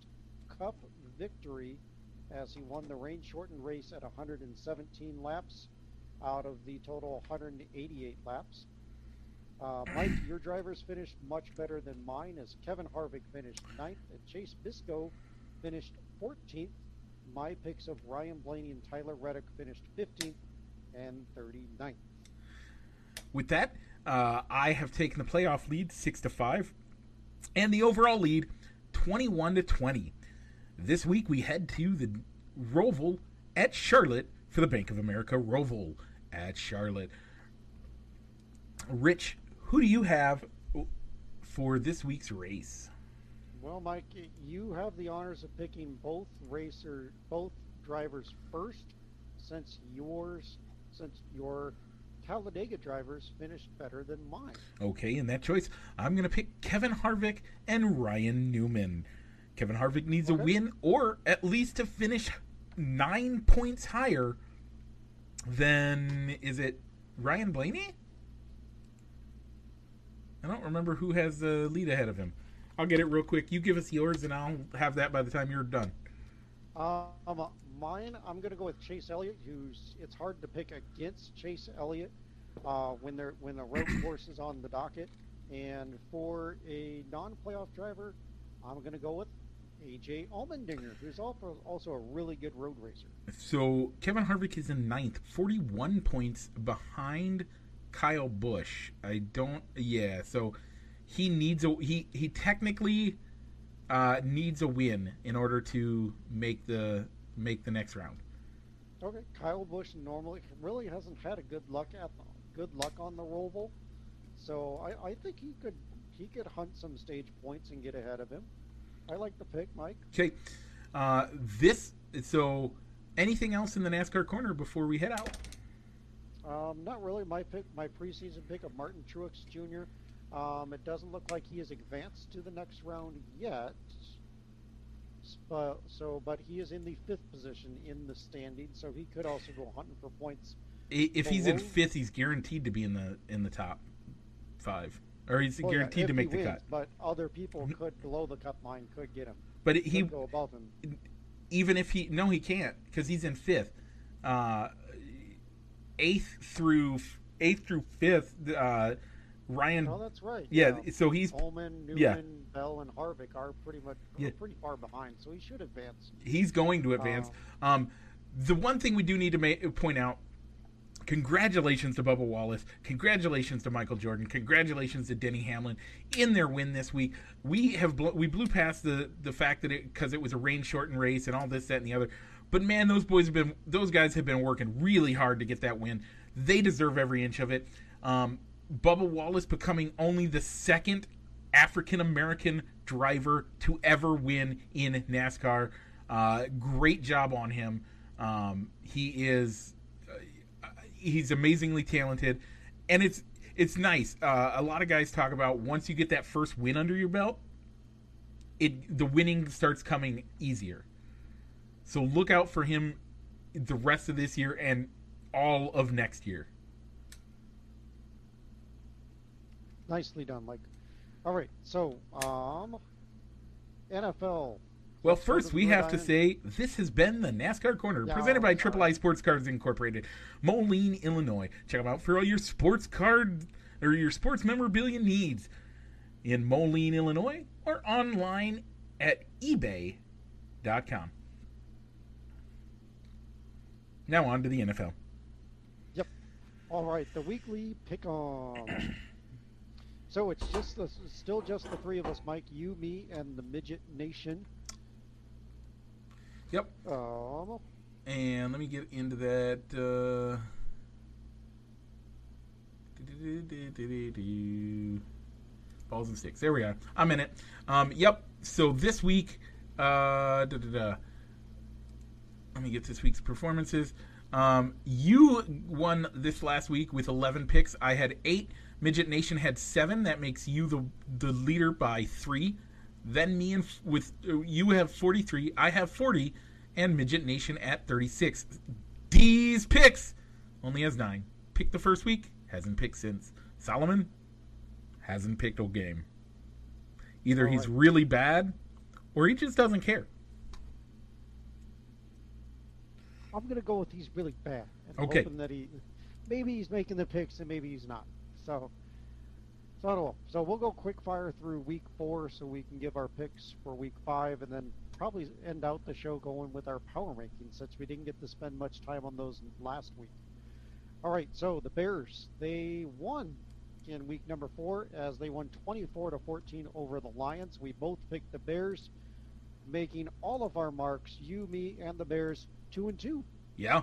Cup victory as he won the rain-shortened race at 117 laps out of the total 188 laps. Uh, Mike, your drivers finished much better than mine as Kevin Harvick finished ninth and Chase Briscoe finished 14th. My picks of Ryan Blaney and Tyler Reddick finished 15th and 39th. With that, uh, I have taken the playoff lead six to five, and the overall lead 21 to 20. This week we head to the Roval at Charlotte for the Bank of America Roval at Charlotte. Rich, who do you have for this week's race? Well, Mike, you have the honors of picking both racer, both drivers first, since yours, since your Talladega drivers finished better than mine. Okay, in that choice, I'm going to pick Kevin Harvick and Ryan Newman. Kevin Harvick needs okay. a win, or at least to finish nine points higher then is it Ryan Blaney? I don't remember who has the lead ahead of him. I'll get it real quick. You give us yours, and I'll have that by the time you're done. Um, mine, I'm going to go with Chase Elliott. Who's it's hard to pick against Chase Elliott uh, when they're when the road course is on the docket. And for a non-playoff driver, I'm going to go with AJ Allmendinger, who's also a really good road racer. So Kevin Harvick is in ninth, 41 points behind Kyle Busch. I don't, yeah. So he needs a he he technically uh, needs a win in order to make the make the next round. Okay, Kyle Busch normally really hasn't had a good luck at good luck on the Roval, so I, I think he could he could hunt some stage points and get ahead of him. I like the pick, Mike. Okay. Uh, this so anything else in the NASCAR corner before we head out? Um, not really. My pick, my preseason pick of Martin Truex Jr. Um, it doesn't look like he has advanced to the next round yet. But, so, but he is in the fifth position in the standing, so he could also go hunting for points. If he's in fifth, he's guaranteed to be in the in the top five or he's well, guaranteed yeah, to make the wins, cut. But other people could below the cut line could get him. But he go above him. Even if he no, he can't because he's in fifth, uh, eighth through eighth through fifth. Uh, Ryan. Oh, that's right. Yeah, yeah. so he's Bowman, Newman, yeah. Bell, and Harvick are pretty much yeah. pretty far behind. So he should advance. He's going to advance. Uh, um, the one thing we do need to ma- point out Congratulations to Bubba Wallace. Congratulations to Michael Jordan. Congratulations to Denny Hamlin in their win this week. We have blo- we blew past the the fact that it because it was a rain shortened race and all this that and the other. But man, those boys have been those guys have been working really hard to get that win. They deserve every inch of it. Um, Bubba Wallace becoming only the second African American driver to ever win in NASCAR. Uh, great job on him. Um, he is he's amazingly talented, and it's it's nice. Uh, a lot of guys talk about once you get that first win under your belt, it the winning starts coming easier. So look out for him the rest of this year and all of next year. Nicely done, Mike. All right, so um, NFL. Well, first we have to say this has been the NASCAR Corner, presented by. Triple I Sports Cars Incorporated, Moline, Illinois. Check them out for all your sports card or your sports memorabilia needs in Moline, Illinois, or online at eBay.com. Now on to the NFL. Yep. All right, the weekly pick on. so it's just the, still just the three of us, Mike, you, me, and the Midget Nation. Yep. Um, And let me get into that. Uh, balls and sticks. There we are. I'm in it. Um, yep. So this week, uh, da, da, da. let me get this week's performances. Um, you won this last week with 11 picks. I had eight. Midget Nation had seven. That makes you the the leader by three. Then me and with you have 43. I have 40, and Midget Nation at 36. These picks only has nine. Picked the first week, hasn't picked since. Solomon hasn't picked a game. Either he's really bad, or he just doesn't care. I'm gonna go with he's really bad. And Okay. Hoping that he, maybe he's making the picks and maybe he's not. So, so. So we'll go quick fire through week four so we can give our picks for week five and then probably end out the show going with our power rankings since we didn't get to spend much time on those last week. All right. So the Bears they won in week number four as they won 24 to 14 over the Lions. We both picked the Bears, making all of our marks. You, me, and the Bears two and two. Yeah.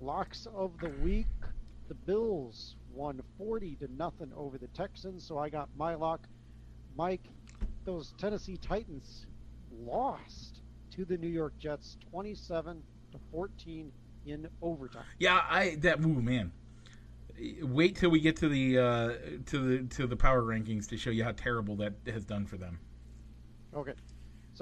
Locks of the week. The Bills won 40 to nothing over the Texans, so I got my lock. Mike, those Tennessee Titans lost to the New York Jets 27 to 14 in overtime. Yeah, I that ooh man. Wait till we get to the uh, to the to the power rankings to show you how terrible that has done for them. Okay.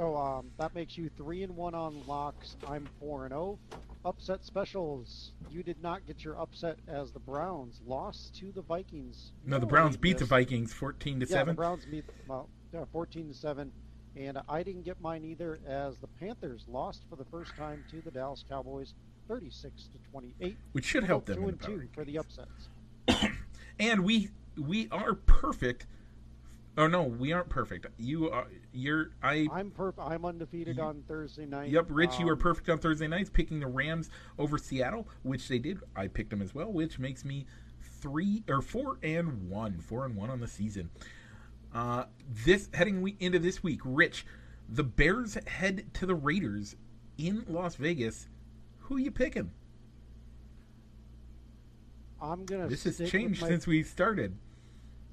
So um, that makes you 3 and 1 on locks. I'm 4 and 0. Upset specials. You did not get your upset as the Browns lost to the Vikings. No, the Browns beat the Vikings fourteen to Yeah, seven. the Browns beat well, yeah, 14 to 7. And I didn't get mine either as the Panthers lost for the first time to the Dallas Cowboys 36 to 28. which should help them 2 in and the power 2 for the upsets. And we we are perfect. Oh no, we aren't perfect. You are you're I I'm perf- I'm undefeated on Thursday night. Yep, Rich, you were Um, perfect on Thursday nights picking the Rams over Seattle, which they did. I picked them as well, which makes me three or four and one, four and one on the season. Uh, this heading we, into this week, Rich, the Bears head to the Raiders in Las Vegas. Who you picking? I'm gonna. This has changed my- since we started.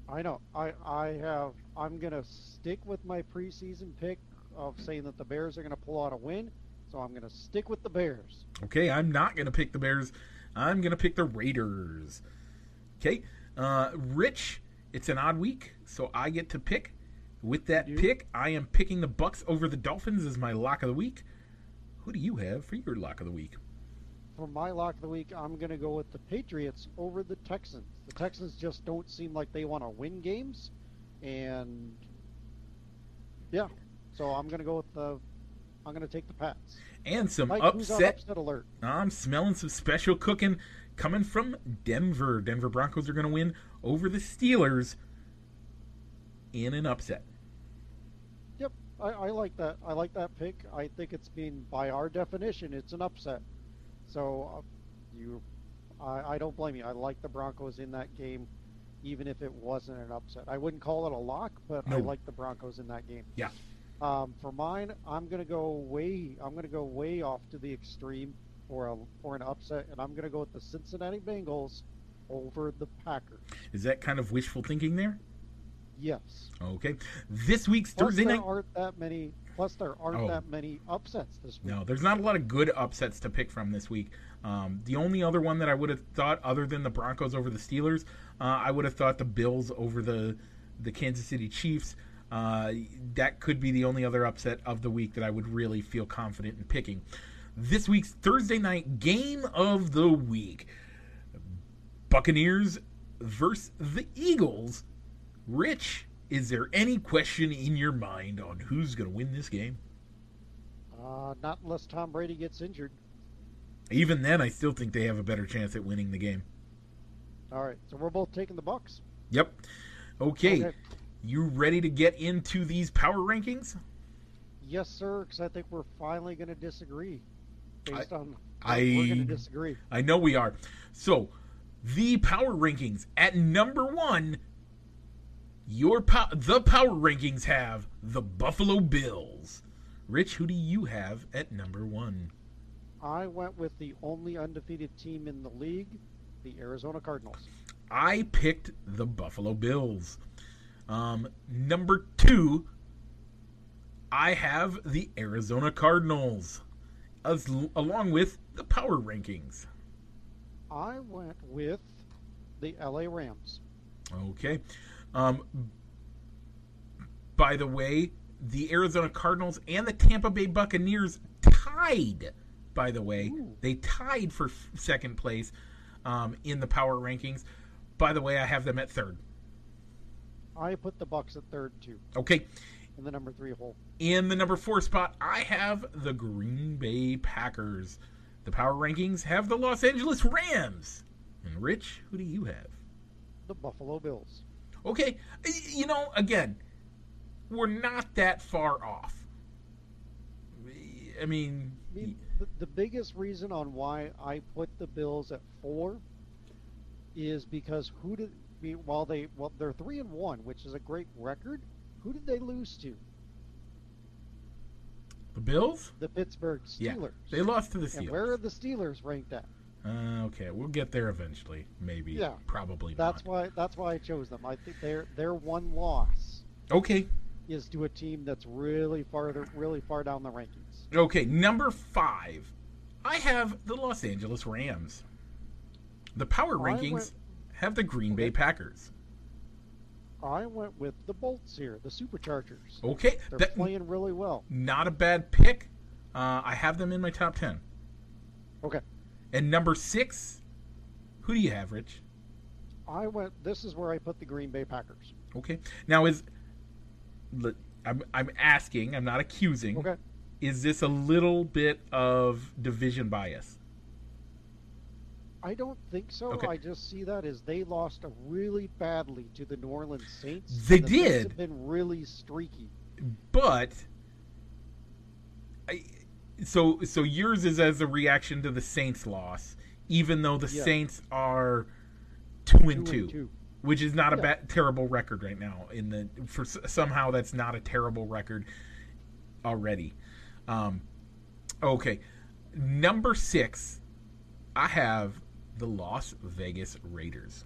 I know. I I have. I'm gonna stick with my preseason pick of saying that the Bears are gonna pull out a win. So I'm gonna stick with the Bears. Okay, I'm not going to pick the Bears. I'm going to pick the Raiders. Okay, uh, Rich, it's an odd week, so I get to pick. With that You pick, I am picking the Bucks over the Dolphins as my lock of the week. Who do you have for your lock of the week? For my lock of the week, I'm gonna go with the Patriots over the Texans. The Texans just don't seem like they want to win games, and yeah. So I'm gonna go with the. I'm gonna take the Pats. And some Mike, upset. upset alert? I'm smelling some special cooking coming from Denver. Denver Broncos are going to win over the Steelers in an upset. Yep, I, I like that. I like that pick. I think it's been, by our definition, it's an upset. So uh, you, I, I don't blame you. I like the Broncos in that game, even if it wasn't an upset. I wouldn't call it a lock, but I like the Broncos in that game. Yeah. Um, for mine, I'm gonna go way. I'm gonna go way off to the extreme for a for an upset, and I'm gonna go with the Cincinnati Bengals over the Packers. Is that kind of wishful thinking there? Yes. Okay. This week's Plus, Thursday there night. aren't that many. Plus, there aren't Oh. that many upsets this week. No, there's not a lot of good upsets to pick from this week. Um, the only other one that I would have thought, other than the Broncos over the Steelers, uh, I would have thought the Bills over the the Kansas City Chiefs. Uh, that could be the only other upset of the week that I would really feel confident in picking. This week's Thursday night game of the week Buccaneers versus the Eagles. Rich, is there any question in your mind on who's going to win this game? Uh, not unless Tom Brady gets injured. Even then, I still think they have a better chance at winning the game. All right, so we're both taking the Bucks. Yep. Okay. Okay. You ready to get into these power rankings? Yes, sir. Because I think we're finally going to disagree based on I- we're going to disagree. I know we are. So, the power rankings at number one. Your po- the power rankings have the Buffalo Bills. Rich, who do you have at number one? I went with the only undefeated team in the league, the Arizona Cardinals. I picked the Buffalo Bills. Um, number two, I have the Arizona Cardinals, as, along with the power rankings. I went with the LA Rams. Okay. Um, by the way, the Arizona Cardinals and the Tampa Bay Buccaneers tied. By the way, Ooh. they tied for f- second place um, in the power rankings. By the way, I have them at third. I put the Bucks at third too, Okay. in the number three hole. In the number four spot, I have the Green Bay Packers. The power rankings have the Los Angeles Rams. And Rich, who do you have? The Buffalo Bills. Okay, you know, again, we're not that far off. I mean, I mean, the, the biggest reason on why I put the Bills at four is because who did while they well they're three and one, which is a great record. Who did they lose to? the Bills? The Pittsburgh Steelers. Yeah. They lost to the Steelers. and Steelers. where are the Steelers ranked at? Uh, okay, we'll get there eventually. Maybe. Yeah. Probably That's not. why that's why I chose them. I think their their one loss Okay. is to a team that's really farther really far down the rankings. Okay, number five. I have the Los Angeles Rams. The power I rankings went- have the Green Bay Packers. I went with the Bolts here, the Superchargers. Okay, They're that, playing really well. not a bad pick. Uh, I have them in my top ten. Okay. And number six, who do you have, Rich? I went this is where I put the Green Bay Packers. Okay. Now is I'm I'm asking, I'm not accusing. Okay. Is this a little bit of division bias? I don't think so. Okay. I just see that as they lost really badly to the New Orleans Saints. They the did. have been really streaky. But I, so so yours is as a reaction to the Saints loss, even though the Yeah. Saints are two and Two two, and two. which is not a bad, terrible record right now. In the for somehow that's not a terrible record already. Um, okay, number six, I have the Las Vegas Raiders.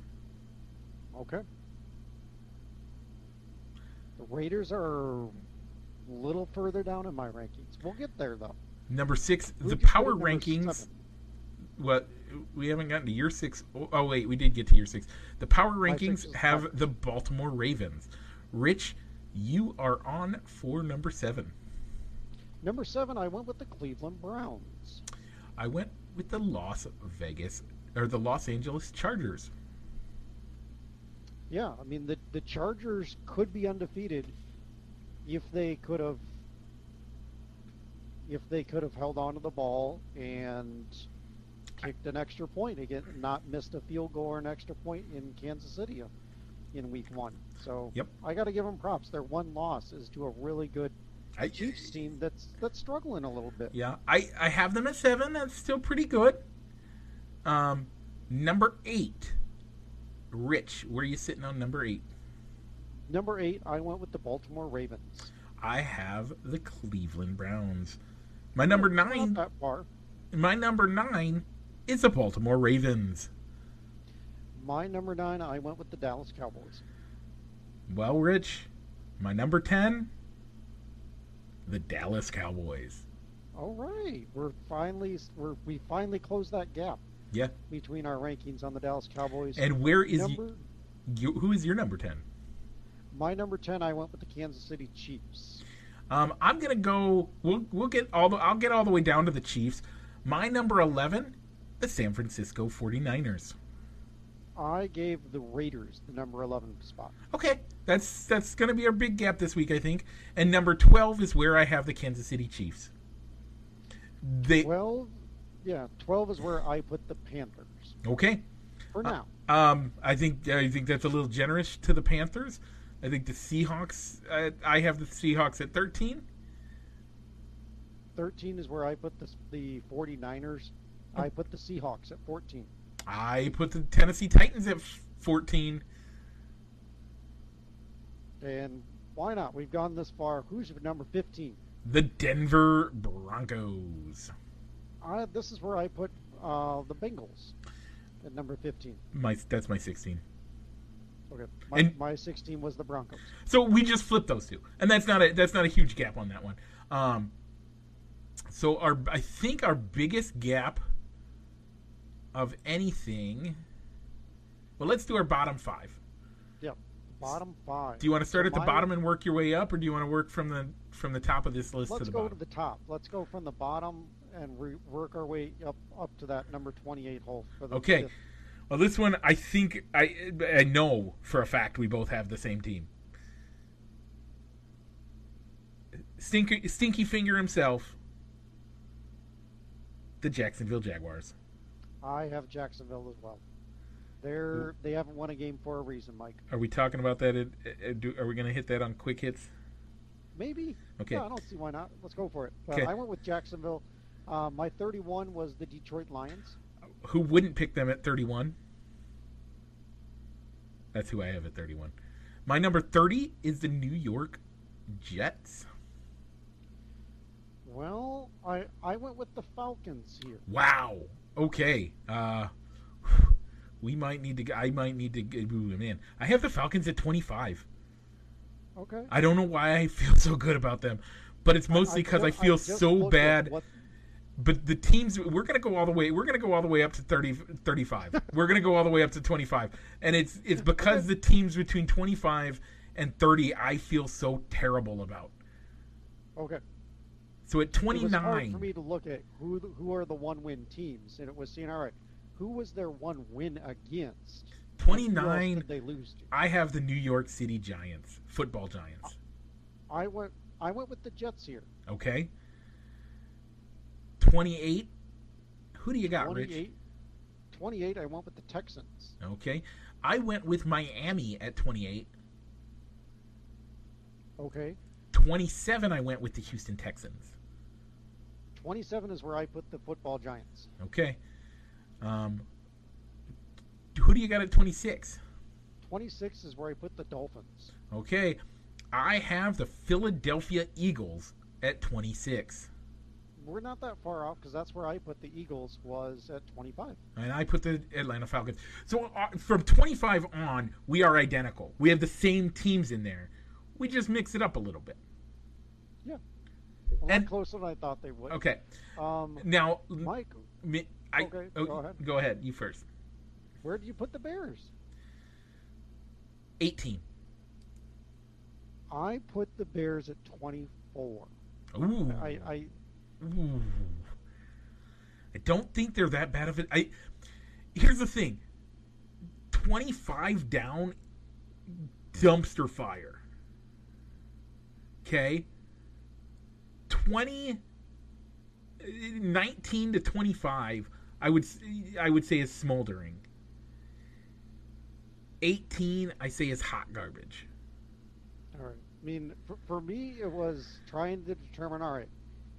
Okay. The Raiders are a little further down in my rankings. We'll get there though. Number six, Who'd the power rankings. seven? What we haven't gotten to year six. Oh, oh, wait, we did get to year six. The power rankings have the Baltimore Ravens. Rich, you are on for number seven. Number seven, I went with the Cleveland Browns. I went with the Las Vegas or the Los Angeles Chargers. Yeah, I mean the the Chargers could be undefeated if they could have if they could have held on to the ball and kicked an extra point again, not missed a field goal or an extra point in Kansas City in Week One. So Yep. I got to give them props. Their one loss is to a really good I, Chiefs team that's that's struggling a little bit. Yeah, I, I have them at seven. That's still pretty good. Um, number eight, Rich. Where are you sitting on number eight? Number eight, I went with the Baltimore Ravens. I have the Cleveland Browns. My number nine. Not that far. My number nine is the Baltimore Ravens. My number nine, I went with the Dallas Cowboys. Well, Rich, my number 10, the Dallas Cowboys. All right, we're finally we're, we finally closed that gap Yeah. between our rankings on the Dallas Cowboys. And where is number you, who is your number 10? My number ten, I went with the Kansas City Chiefs. Um, I'm gonna go. We'll we'll get all the. I'll get all the way down to the Chiefs. My number eleven, the San Francisco 49ers. I gave the Raiders the number eleven spot. Okay, that's that's gonna be our big gap this week, I think. And number twelve is where I have the Kansas City Chiefs. They Twelve, yeah, twelve is where I put the Panthers okay. for now. Um, I think I think that's a little generous to the Panthers. I think the Seahawks. Uh, I have the Seahawks at thirteen. Thirteen is where I put the the 49ers. I put the Seahawks at fourteen. I put the Tennessee Titans at fourteen. And why not? We've gone this far. Who's your number fifteen? The Denver Broncos. I, this is where I put uh, the Bengals at number fifteen. My that's my sixteen. Okay, my, And- my sixteen was the Broncos. So we just flipped those two, and that's not a that's not a huge gap on that one. Um, so our I think our biggest gap of anything. Well, let's do our bottom five. Yep, bottom five. Do you want to start So at the my- bottom and work your way up, or do you want to work from the from the top of this list to the bottom? Let's to the go bottom? to the top. Let's go from the bottom and re- work our way up up to that number twenty-eight hole. For the Okay. fifth. Well, this one I think I I know for a fact we both have the same team. Stinky Stinky Finger himself, the Jacksonville Jaguars. I have Jacksonville as well. They're they haven't won a game for a reason, Mike. Are we talking about that? At, at, do, are we going to hit that on quick hits? Maybe. Okay. Yeah, I don't see why not. Let's go for it. But Okay. I went with Jacksonville. Uh, my 31 was the Detroit Lions. Who wouldn't pick them at 31? That's who I have at 31. My number 30 is the New York Jets. Well, I I went with the Falcons here. Wow. Okay. Uh we might need to I might need to ooh, man. I have the Falcons at 25. Okay. I don't know why I feel so good about them, but it's mostly cuz I, ju- feel just so bad. What, But the teams we're going to go all the way we're going to go all the way up to 30 35. we're going to go all the way up to 25. And it's it's because the teams between 25 and 30 I feel so terrible about. okay. So at It was hard 29 for me to look at who who are the one-win teams, and it was seeing all right, who was their one win against? and who else 29 they lose to? I have the New York City Giants, football Giants. I went I went with the Jets here. Okay. 28. Who do you got, Rich? 28. 28, I went with the Texans. Okay. I went with Miami at 28. Okay. 27, I went with the Houston Texans. 27 is where I put the football Giants. Okay. Um, who do you got at 26? 26 is where I put the Dolphins. Okay. I have the Philadelphia Eagles at 26. We're not that far off because that's where I put the Eagles was at 25. And I put the Atlanta Falcons. So uh, from 25 on, we are identical. We have the same teams in there. We just mix it up a little bit. Yeah. A lot And- closer than I thought they would. Okay. Um, Now, Mike, mi- I, Okay, oh, go ahead. Go ahead. You first. where do you put the Bears? 18. I put the Bears at 24. Ooh. I, I Ooh. I don't think they're that bad of it. I here's the thing. Twenty five down, dumpster fire. Okay. 20, 19 to twenty five. I would I would say is smoldering. Eighteen, I say is hot garbage. all right. I mean, for, for me, it was trying to determine. All right,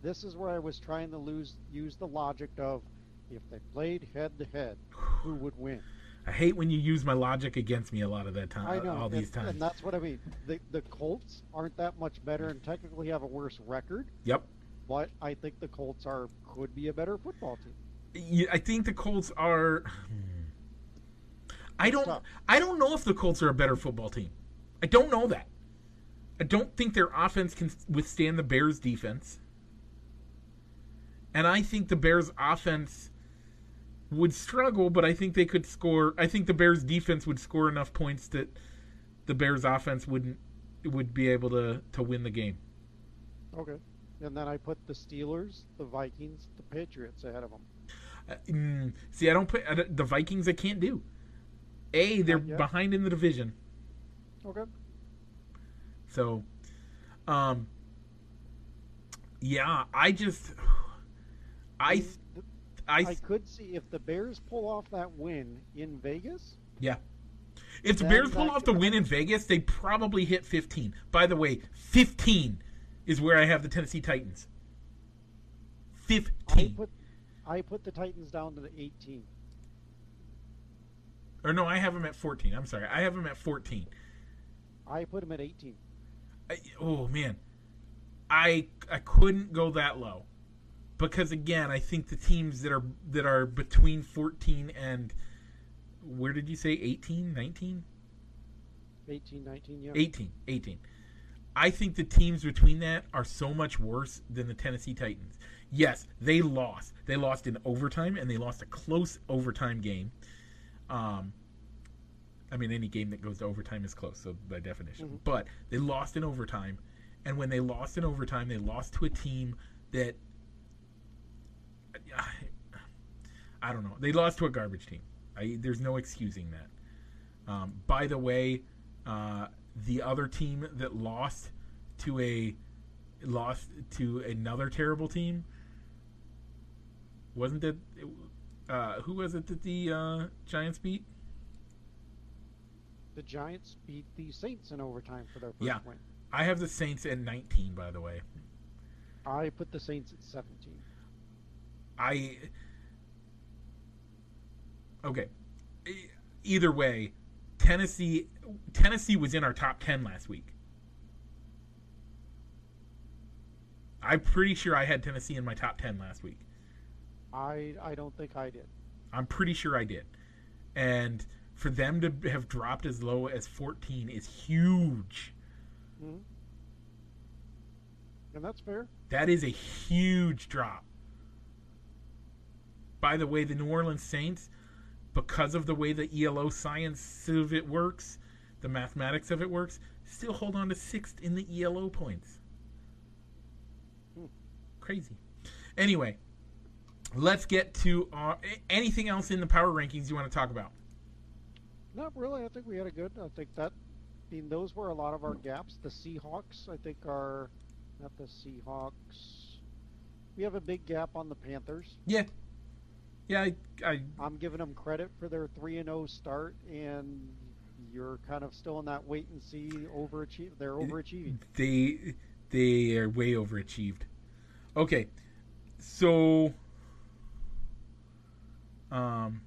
this is where I was trying to lose use the logic of if they played head to head, who would win? I hate when you use my logic against me a lot of that time. I know, all these and, times. and that's what I mean. The the Colts aren't that much better and technically have a worse record, yep. but I think the Colts are could be a better football team. Yeah, I think the Colts are. Hmm. I don't. tough. I don't know if the Colts are a better football team. I don't know that. I don't think their offense can withstand the Bears' defense, and I think the Bears' offense would struggle. But I think they could score. I think the Bears' defense would score enough points that the Bears offense wouldn't would be able to to win the game. Okay. And then I put the Steelers, the Vikings, the Patriots ahead of them. Uh, mm, see, I don't put I don't- the Vikings. I can't do. A, they're behind in the division, Okay. so, um, yeah, I just, I, the- I, I could see if the Bears pull off that win in Vegas. yeah. If the Bears pull off the win in Vegas, they probably hit 15. By the way, 15 is where I have the Tennessee Titans. 15. I 15. put I put the Titans down to the 18. Or no, I have them at 14. I'm sorry. I have them at 14. I put them at 18. I, oh man, I I couldn't go that low because again, I think the teams that are that are between 14 and where did you say 18, 19? 18, 19, yeah. 18, 18. I think the teams between that are so much worse than the Tennessee Titans. Yes, they lost. They lost in overtime and they lost a close overtime game. Um I mean any game that goes to overtime is close, so by definition. Mhm. But they lost in overtime and when they lost in overtime, they lost to a team that I don't know. They lost to a garbage team. I, there's no excusing that. Um, by the way, uh, the other team that lost to a lost to another terrible team wasn't it? Uh, who was it that the uh, Giants beat? The Giants beat the Saints in overtime for their first Yeah. win. I have the Saints at 19. By the way, I put the Saints at 17. I okay. Either way, Tennessee Tennessee was in our top 10 last week. I'm pretty sure I had Tennessee in my top 10 last week. I I don't think I did. I'm pretty sure I did. And for them to have dropped as low as 14 is huge. hmm And that's fair. That is a huge drop. By the way, the New Orleans Saints, because of the way the ELO science of it works, the mathematics of it works, still hold on to sixth in the ELO points. Hmm. Crazy. Anyway, let's get to our, anything else in the power rankings you want to talk about. Not really. I think we had a good. I think that. I mean, those were a lot of our gaps. The Seahawks, I think, are not the Seahawks. We have a big gap on the Panthers. Yeah. Yeah, I, I I'm giving them credit for their three and zero start, and you're kind of still in that wait and see. Overachieve. They're overachieving. they they are way overachieved. Okay, so um,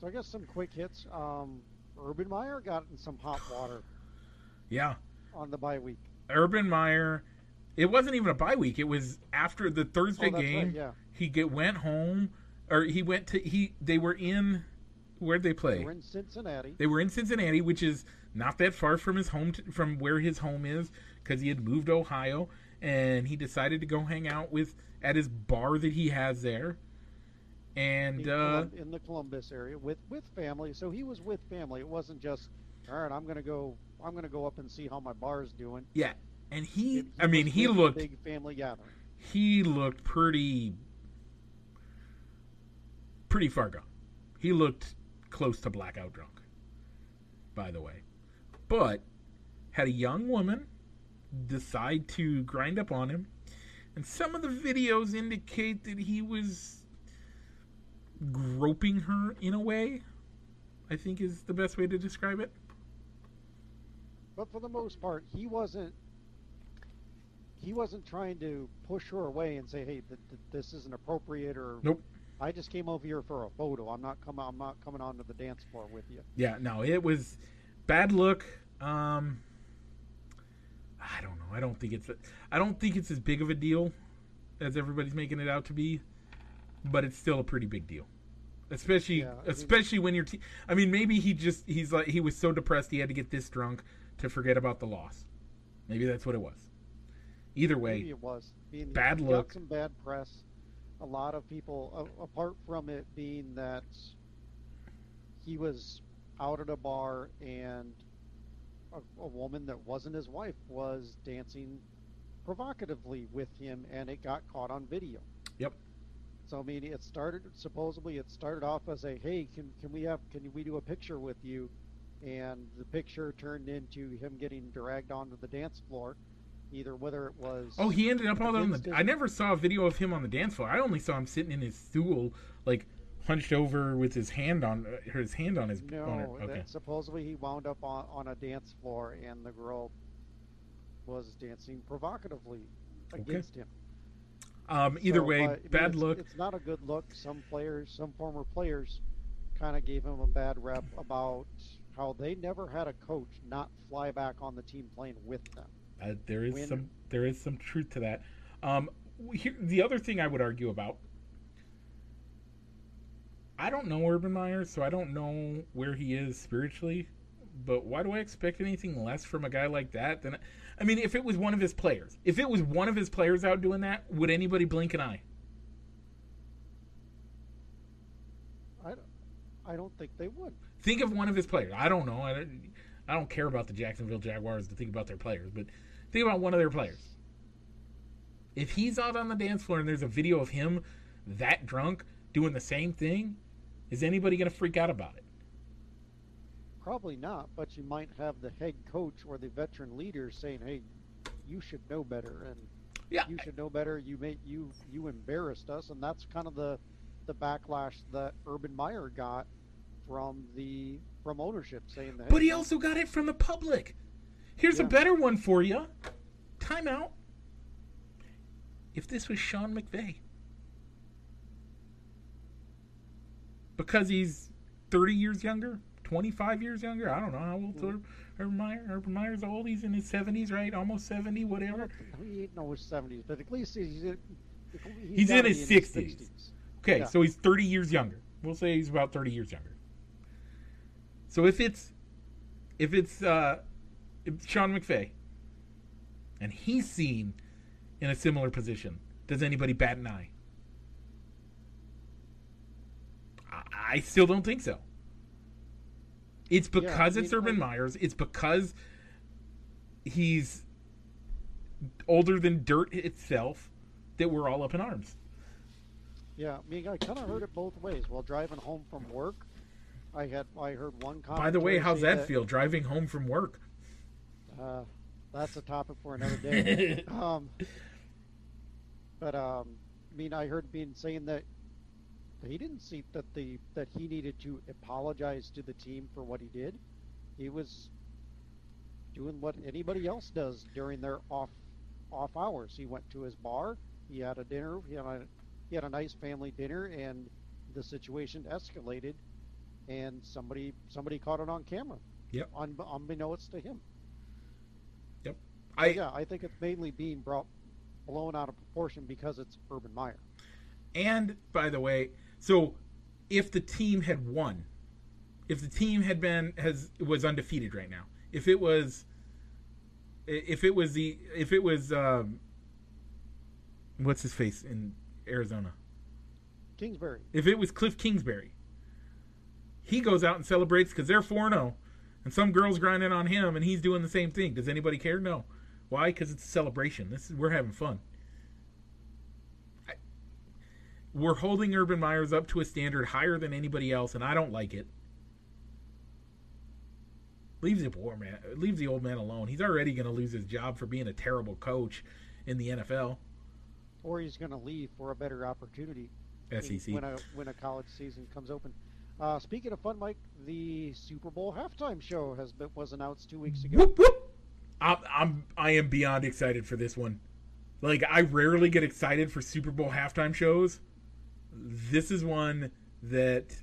So I guess some quick hits. Um, Urban Meyer got in some hot water yeah, on the bye week. Urban Meyer. It wasn't even a bye week. It was after the Thursday oh, game. right. Yeah, He get went home, or he went to he. They were in. Where'd they play? they were in Cincinnati. They were in Cincinnati, which is not that far from his home, t- from where his home is, because he had moved to Ohio, and he decided to go hang out with at his bar that he has there. And in, uh, in the Columbus area with with family. So he was with family. It wasn't just all right. I'm gonna go. I'm gonna go up and see how my bar's doing. yeah, and he, I mean, he looked, big family gathering. he looked pretty, pretty far gone. He looked close to blackout drunk. By the way, but had a young woman decide to grind up on him, and some of the videos indicate that he was groping her in a way. I think is the best way to describe it. But for the most part, he wasn't. He wasn't trying to push her away and say, "Hey, th- th- this isn't appropriate," or Nope. I just came over here for a photo. I'm not coming. I'm not coming onto the dance floor with you. Yeah, no, it was bad look. Um, I don't know. I don't think it's. A, I don't think it's as big of a deal as everybody's making it out to be, but it's still a pretty big deal. Especially, Yeah, I mean- especially when you're. Te- I mean, maybe he just he's like he was so depressed he had to get this drunk to forget about the loss. Maybe that's what it was. Either way, Maybe it was. Mean, bad look. Got some bad press. A lot of people, a- apart from it being that he was out at a bar and a, a woman that wasn't his wife was dancing provocatively with him, and it got caught on video. Yep. So I mean, it started supposedly it started off as a hey, can can we have can we do a picture with you? And the picture turned into him getting dragged onto the dance floor, either whether it was Oh, he ended up on the. I never saw a video of him on the dance floor. I only saw him sitting in his stool, like hunched over with his hand on uh, his hand on his. no, on her. Okay. that supposedly he wound up on on a dance floor, and the girl was dancing provocatively against him. Um, either So, way, uh, I mean, bad it's- look. It's not a good look. Some players, some former players, kind of gave him a bad rep about how they never had a coach not fly back on the team playing with them. Uh, there is When- some there is some truth to that. Um, here, the other thing I would argue about. I don't know Urban Meyer, so I don't know where he is spiritually. But why do I expect anything less from a guy like that? Than I mean, if it was one of his players, if it was one of his players out doing that, would anybody blink an eye? I don't, I don't think they would. Think of one of his players. I don't know. I don't, I don't care about the Jacksonville Jaguars to think about their players, but think about one of their players. If he's out on the dance floor and there's a video of him that drunk doing the same thing, is anybody going to freak out about it? Probably not, but you might have the head coach or the veteran leader saying, "Hey, you should know better," and Yeah. you should know better. You made you you embarrassed us, and that's kind of the the backlash that Urban Meyer got from the from ownership saying that. But he also got it from the public. Here's a better one for you. Timeout. If this was Sean McVay, because he's 30 years younger, 25 years younger. I don't know how old Mm. Urban Meyer. Urban Meyer's old. He's in his 70s, right? Almost 70, whatever. He ain't no his seventies, but at least he's in, He's in gotta his be 60s. Okay, Yeah. so he's 30 years younger. We'll say he's about 30 years younger. So if it's if it's uh, Sean McVay and he's seen in a similar position, does anybody bat an eye? I, I still don't think so. It's Yeah, because I it's Urban I- Myers. It's because he's older than dirt itself that we're all up in arms. Yeah, I mean, I kind of heard it both ways. While driving home from work, I had I heard one comment. By the way, how's that feel driving home from work? Uh, that's a topic for another day. um, but um, I mean, I heard being saying that he didn't see that the that he needed to apologize to the team for what he did. He was doing what anybody else does during their off off hours. He went to his bar. He had a dinner. He had a he had a nice family dinner, and the situation escalated, and somebody somebody caught it on camera. Yep. Un, unbeknownst to him. I yeah, I think it's mainly being brought blown out of proportion because it's Urban Meyer. and by the way, so if the team had won, if the team had been has was undefeated right now, if it was if it was the if it was um what's his face in Arizona? Kingsbury. If it was Cliff Kingsbury, he goes out and celebrates because they're 4 0, and some girl's grinding on him, and he's doing the same thing. Does anybody care? No. Why? Because it's a celebration. This is we're having fun. I, we're holding Urban Myers up to a standard higher than anybody else, and I don't like it. Leave the poor man. Leave the old man alone. He's already going to lose his job for being a terrible coach in the NFL. Or he's going to leave for a better opportunity SEC. when a when a college season comes open. Uh, speaking of fun, Mike, the Super Bowl halftime show has been was announced two weeks ago. Whoop whoop. I'm I'm I am beyond excited for this one. Like I rarely get excited for Super Bowl halftime shows. This is one that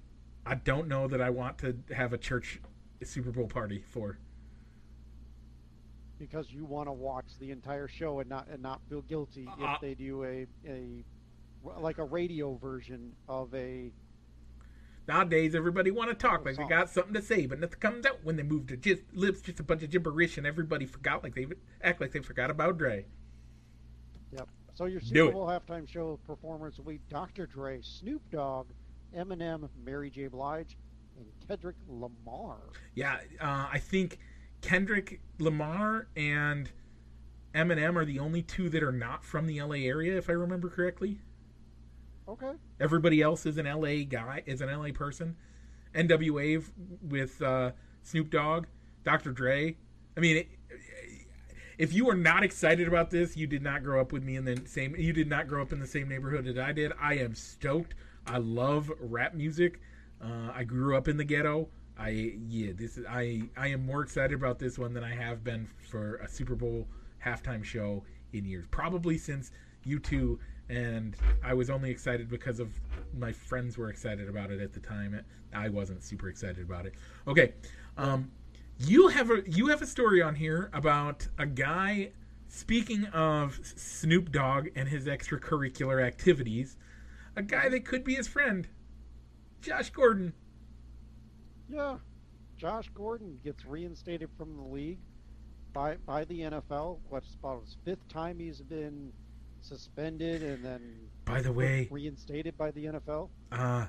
I don't know that I want to have a church Super Bowl party for. because you want to watch the entire show and not and not feel guilty Uh, if they do a a like a radio version of a Nowadays, everybody want to talk like they got something to say, but nothing comes out when they move their just lips, just a bunch of gibberish, and everybody forgot like they act like they forgot about Dre. Yep. So your Super. Bowl halftime show performers will be Dr. Dre, Snoop Dogg, Eminem, Mary J. Blige, and Kendrick Lamar. Yeah, uh, I think Kendrick Lamar and Eminem are the only two that are not from the LA area, if I remember correctly. Okay. Everybody else is an LA guy, is an LA person. NWA with uh, Snoop Dogg, Dr. Dre. I mean, it, if you are not excited about this, you did not grow up with me in the same. You did not grow up in the same neighborhood that I did. I am stoked. I love rap music. Uh, I grew up in the ghetto. I yeah, this is I I am more excited about this one than I have been for a Super Bowl halftime show in years. Probably since U2 and I was only excited because of my friends were excited about it at the time. I wasn't super excited about it. Okay, um, you have a you have a story on here about a guy. Speaking of Snoop Dogg and his extracurricular activities, a guy that could be his friend, Josh Gordon. Yeah, Josh Gordon gets reinstated from the league by by the NFL. What's about his fifth time he's been suspended and then by the way reinstated by the NFL? Uh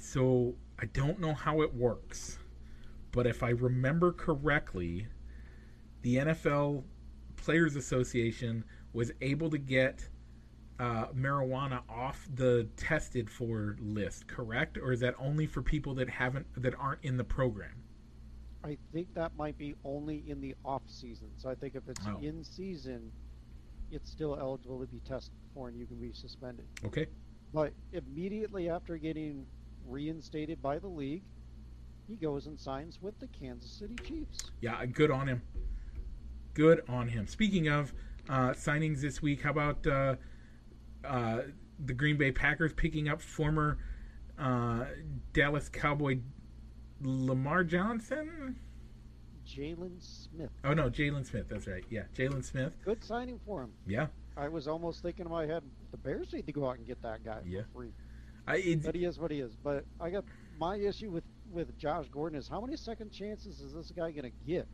so I don't know how it works, but if I remember correctly, the NFL Players Association was able to get uh, marijuana off the tested for list, correct? Or is that only for people that haven't that aren't in the program? I think that might be only in the off season. So I think if it's oh. in season, it's still eligible to be tested for and you can be suspended. Okay. But immediately after getting reinstated by the league, he goes and signs with the Kansas City Chiefs. Yeah, good on him. Good on him. Speaking of uh, signings this week, how about uh, uh, the Green Bay Packers picking up former uh, Dallas Cowboy Lamar Johnson? Jaylon Smith. Oh no, Jaylon Smith. That's right. Yeah, Jaylon Smith. Good signing for him. Yeah. I was almost thinking in my head, the Bears need to go out and get that guy yeah. for free. I, but he is what he is. But I got my issue with with Josh Gordon is how many second chances is this guy going to get?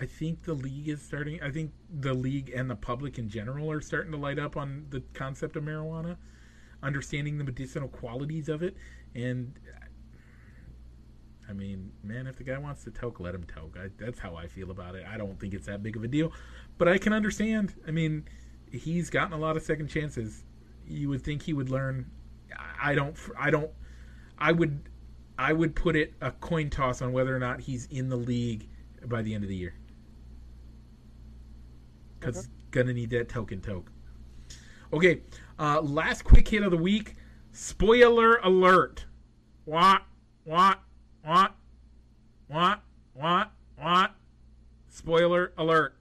I think the league is starting. I think the league and the public in general are starting to light up on the concept of marijuana, understanding the medicinal qualities of it, and I mean, man, if the guy wants to toke, let him toke. I, that's how I feel about it. I don't think it's that big of a deal, but I can understand. I mean, he's gotten a lot of second chances. You would think he would learn. I don't. I don't. I would. I would put it a coin toss on whether or not he's in the league by the end of the year. Because okay. gonna need that token toke. Okay, uh, last quick hit of the week. Spoiler alert. What? What? What? What? What? What? Spoiler alert.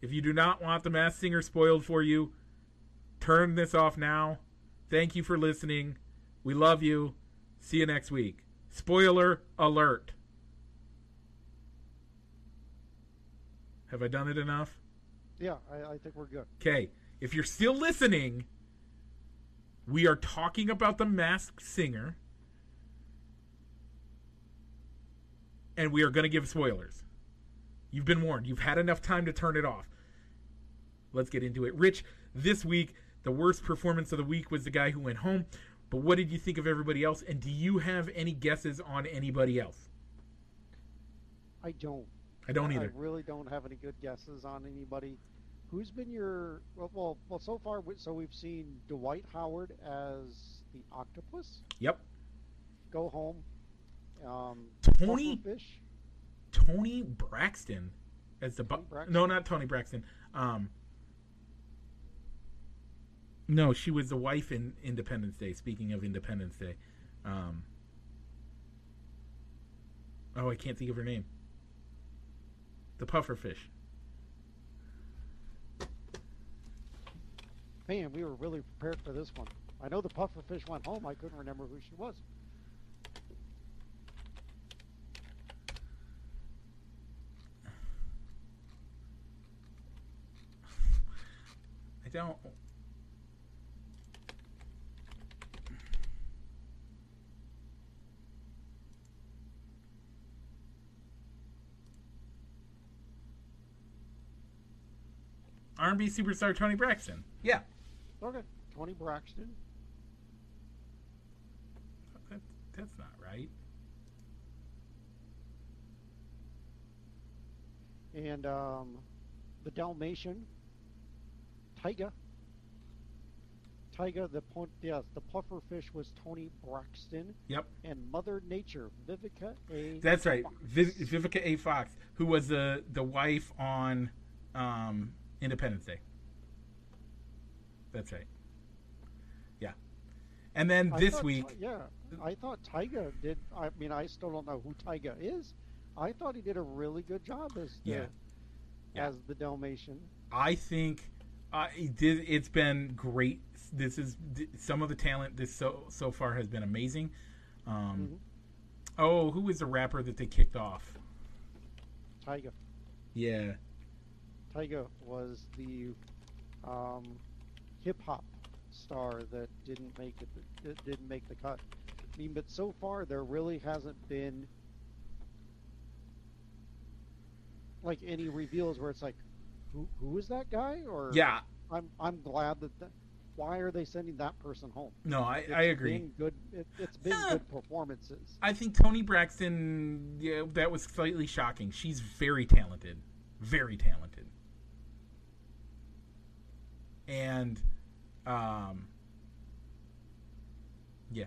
If you do not want the Masked Singer spoiled for you, turn this off now. Thank you for listening. We love you. See you next week. Spoiler alert. Have I done it enough? Yeah, I, I think we're good. Okay. If you're still listening, we are talking about the Masked Singer. And we are going to give spoilers. You've been warned. You've had enough time to turn it off. Let's get into it. Rich, this week, the worst performance of the week was the guy who went home. But what did you think of everybody else? And do you have any guesses on anybody else? I don't. I don't either. I really don't have any good guesses on anybody. Who's been your well? Well, well so far, so we've seen Dwight Howard as the octopus. Yep. Go home. Um, Toni Toni Braxton as the bu- no, not Toni Braxton. Um, no, she was the wife in Independence Day. Speaking of Independence Day, um, oh, I can't think of her name. The puffer fish. Man, we were really prepared for this one. I know the puffer fish went home. I couldn't remember who she was. I don't. R&B superstar Toni Braxton. Yeah. Okay, Toni Braxton. That's not right. And um, the Dalmatian, Tyga. Tyga, the point, yes, the puffer fish was Toni Braxton, Yep. and Mother Nature, Vivica A. That's right. Viv- Vivica A. Fox, who was the the wife on um, Independence Day. That's right. Yeah. And then I this thought week, yeah, I thought Tyga did. I mean, I still don't know who Tyga is. I thought he did a really good job as the, Yeah. Yeah. as the Dalmatian. I think uh, it, it's been great. This is some of the talent this so so far has been amazing. Um, Mhm. Oh, who was the rapper that they kicked off? Tyga. Yeah, Tyga was the um, hip hop star that didn't make it. That didn't make the cut. I mean, but so far there really hasn't been like any reveals where it's like, who who is that guy? Or yeah. I'm I'm glad that. that why are they sending that person home? No, I, It's I agree. Good. It, it's been good performances. I think Toni Braxton, yeah, that was slightly shocking. She's very talented, very talented, and um, yeah.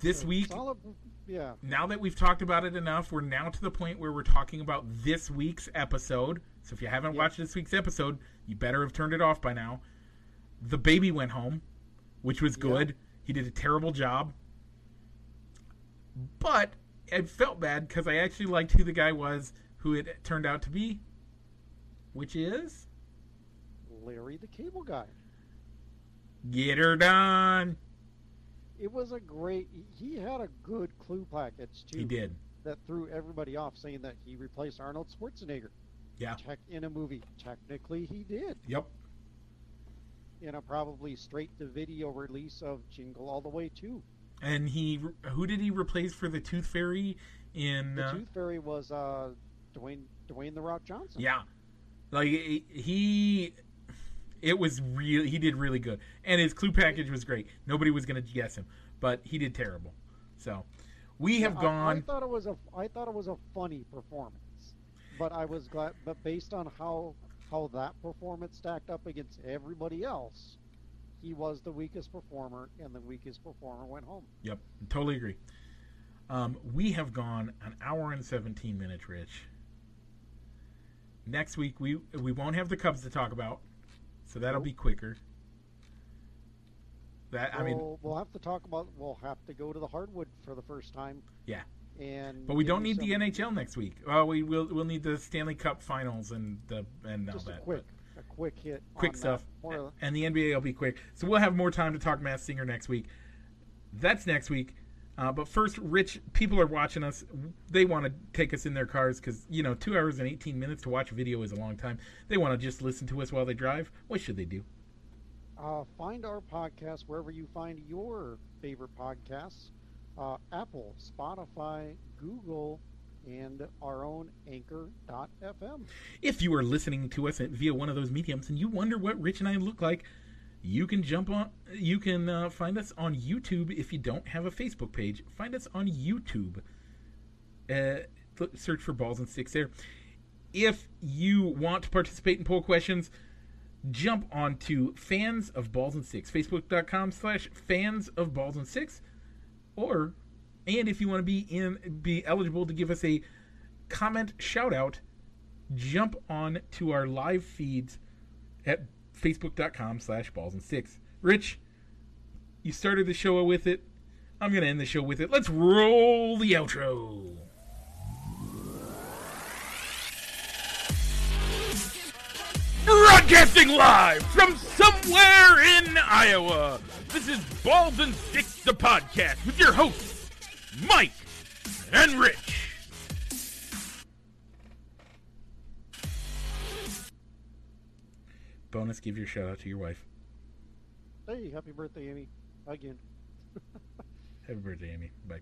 This week, Solid, yeah. now that we've talked about it enough, we're now to the point where we're talking about this week's episode. So if you haven't Yep. watched this week's episode, you better have turned it off by now. The baby went home, which was Yep. good. He did a terrible job. But I felt bad because I actually liked who the guy was who it turned out to be, which is Larry the Cable Guy. Get Her Done. It was a great. He had a good clue package too. He did. That threw everybody off, saying that he replaced Arnold Schwarzenegger. Yeah. Tech in a movie. Technically, he did. Yep. In a probably straight to video release of Jingle All the Way too. And he, who did he replace for the Tooth Fairy in? The uh, Tooth Fairy was uh, Dwayne Dwayne the Rock Johnson. Yeah, like he, it was real. He did really good, and his clue package was great. Nobody was going to guess him, but he did terrible. So we have I- I, thought it was a I thought it was a funny performance, but I was glad. But based on how how that performance stacked up against everybody else, he was the weakest performer, and the weakest performer went home. Yep, totally agree. Um, we have gone an hour and seventeen minutes, Rich. Next week we we won't have the Cubs to talk about, so that'll Nope. be quicker. That I mean, We'll- we'll have to talk about. We'll have to go to the hardwood for the first time. Yeah. And but we don't need the NHL next week. Well, we will we'll need the Stanley Cup Finals and the and all Just that. a quick, a quick hit. quick that. stuff. More- And the NBA will be quick. So we'll have more time to talk Mass Singer next week. That's next week. Uh, but first, Rich, people are watching us. They want to take us in their cars because, you know, two hours and 18 minutes to watch a video is a long time. They want to just listen to us while they drive. What should they do? Uh, find our podcast wherever you find your favorite podcasts uh, Apple, Spotify, Google, and our own Anchor.fm. If you are listening to us via one of those mediums and you wonder what Rich and I look like, you can jump on. You can uh, find us on YouTube if you don't have a Facebook page. Find us on YouTube. Uh, search for Balls and Sticks there. If you want to participate in poll questions, jump on to fans of Balls and Sticks. Facebook.com slash fans of Balls and Sticks. Or, and if you want to be in, be eligible to give us a comment shout out, jump on to our live feeds at facebook.com slash balls and sticks. Rich, you started the show with it. I'm going to end the show with it. Let's roll the outro. Broadcasting live from somewhere in Iowa. This is Balls and Sticks, the podcast, with your hosts, Mike and Rich. Bonus, give your shout out to your wife. Hey, happy birthday, Amy. Again. Happy birthday, Amy. Bye.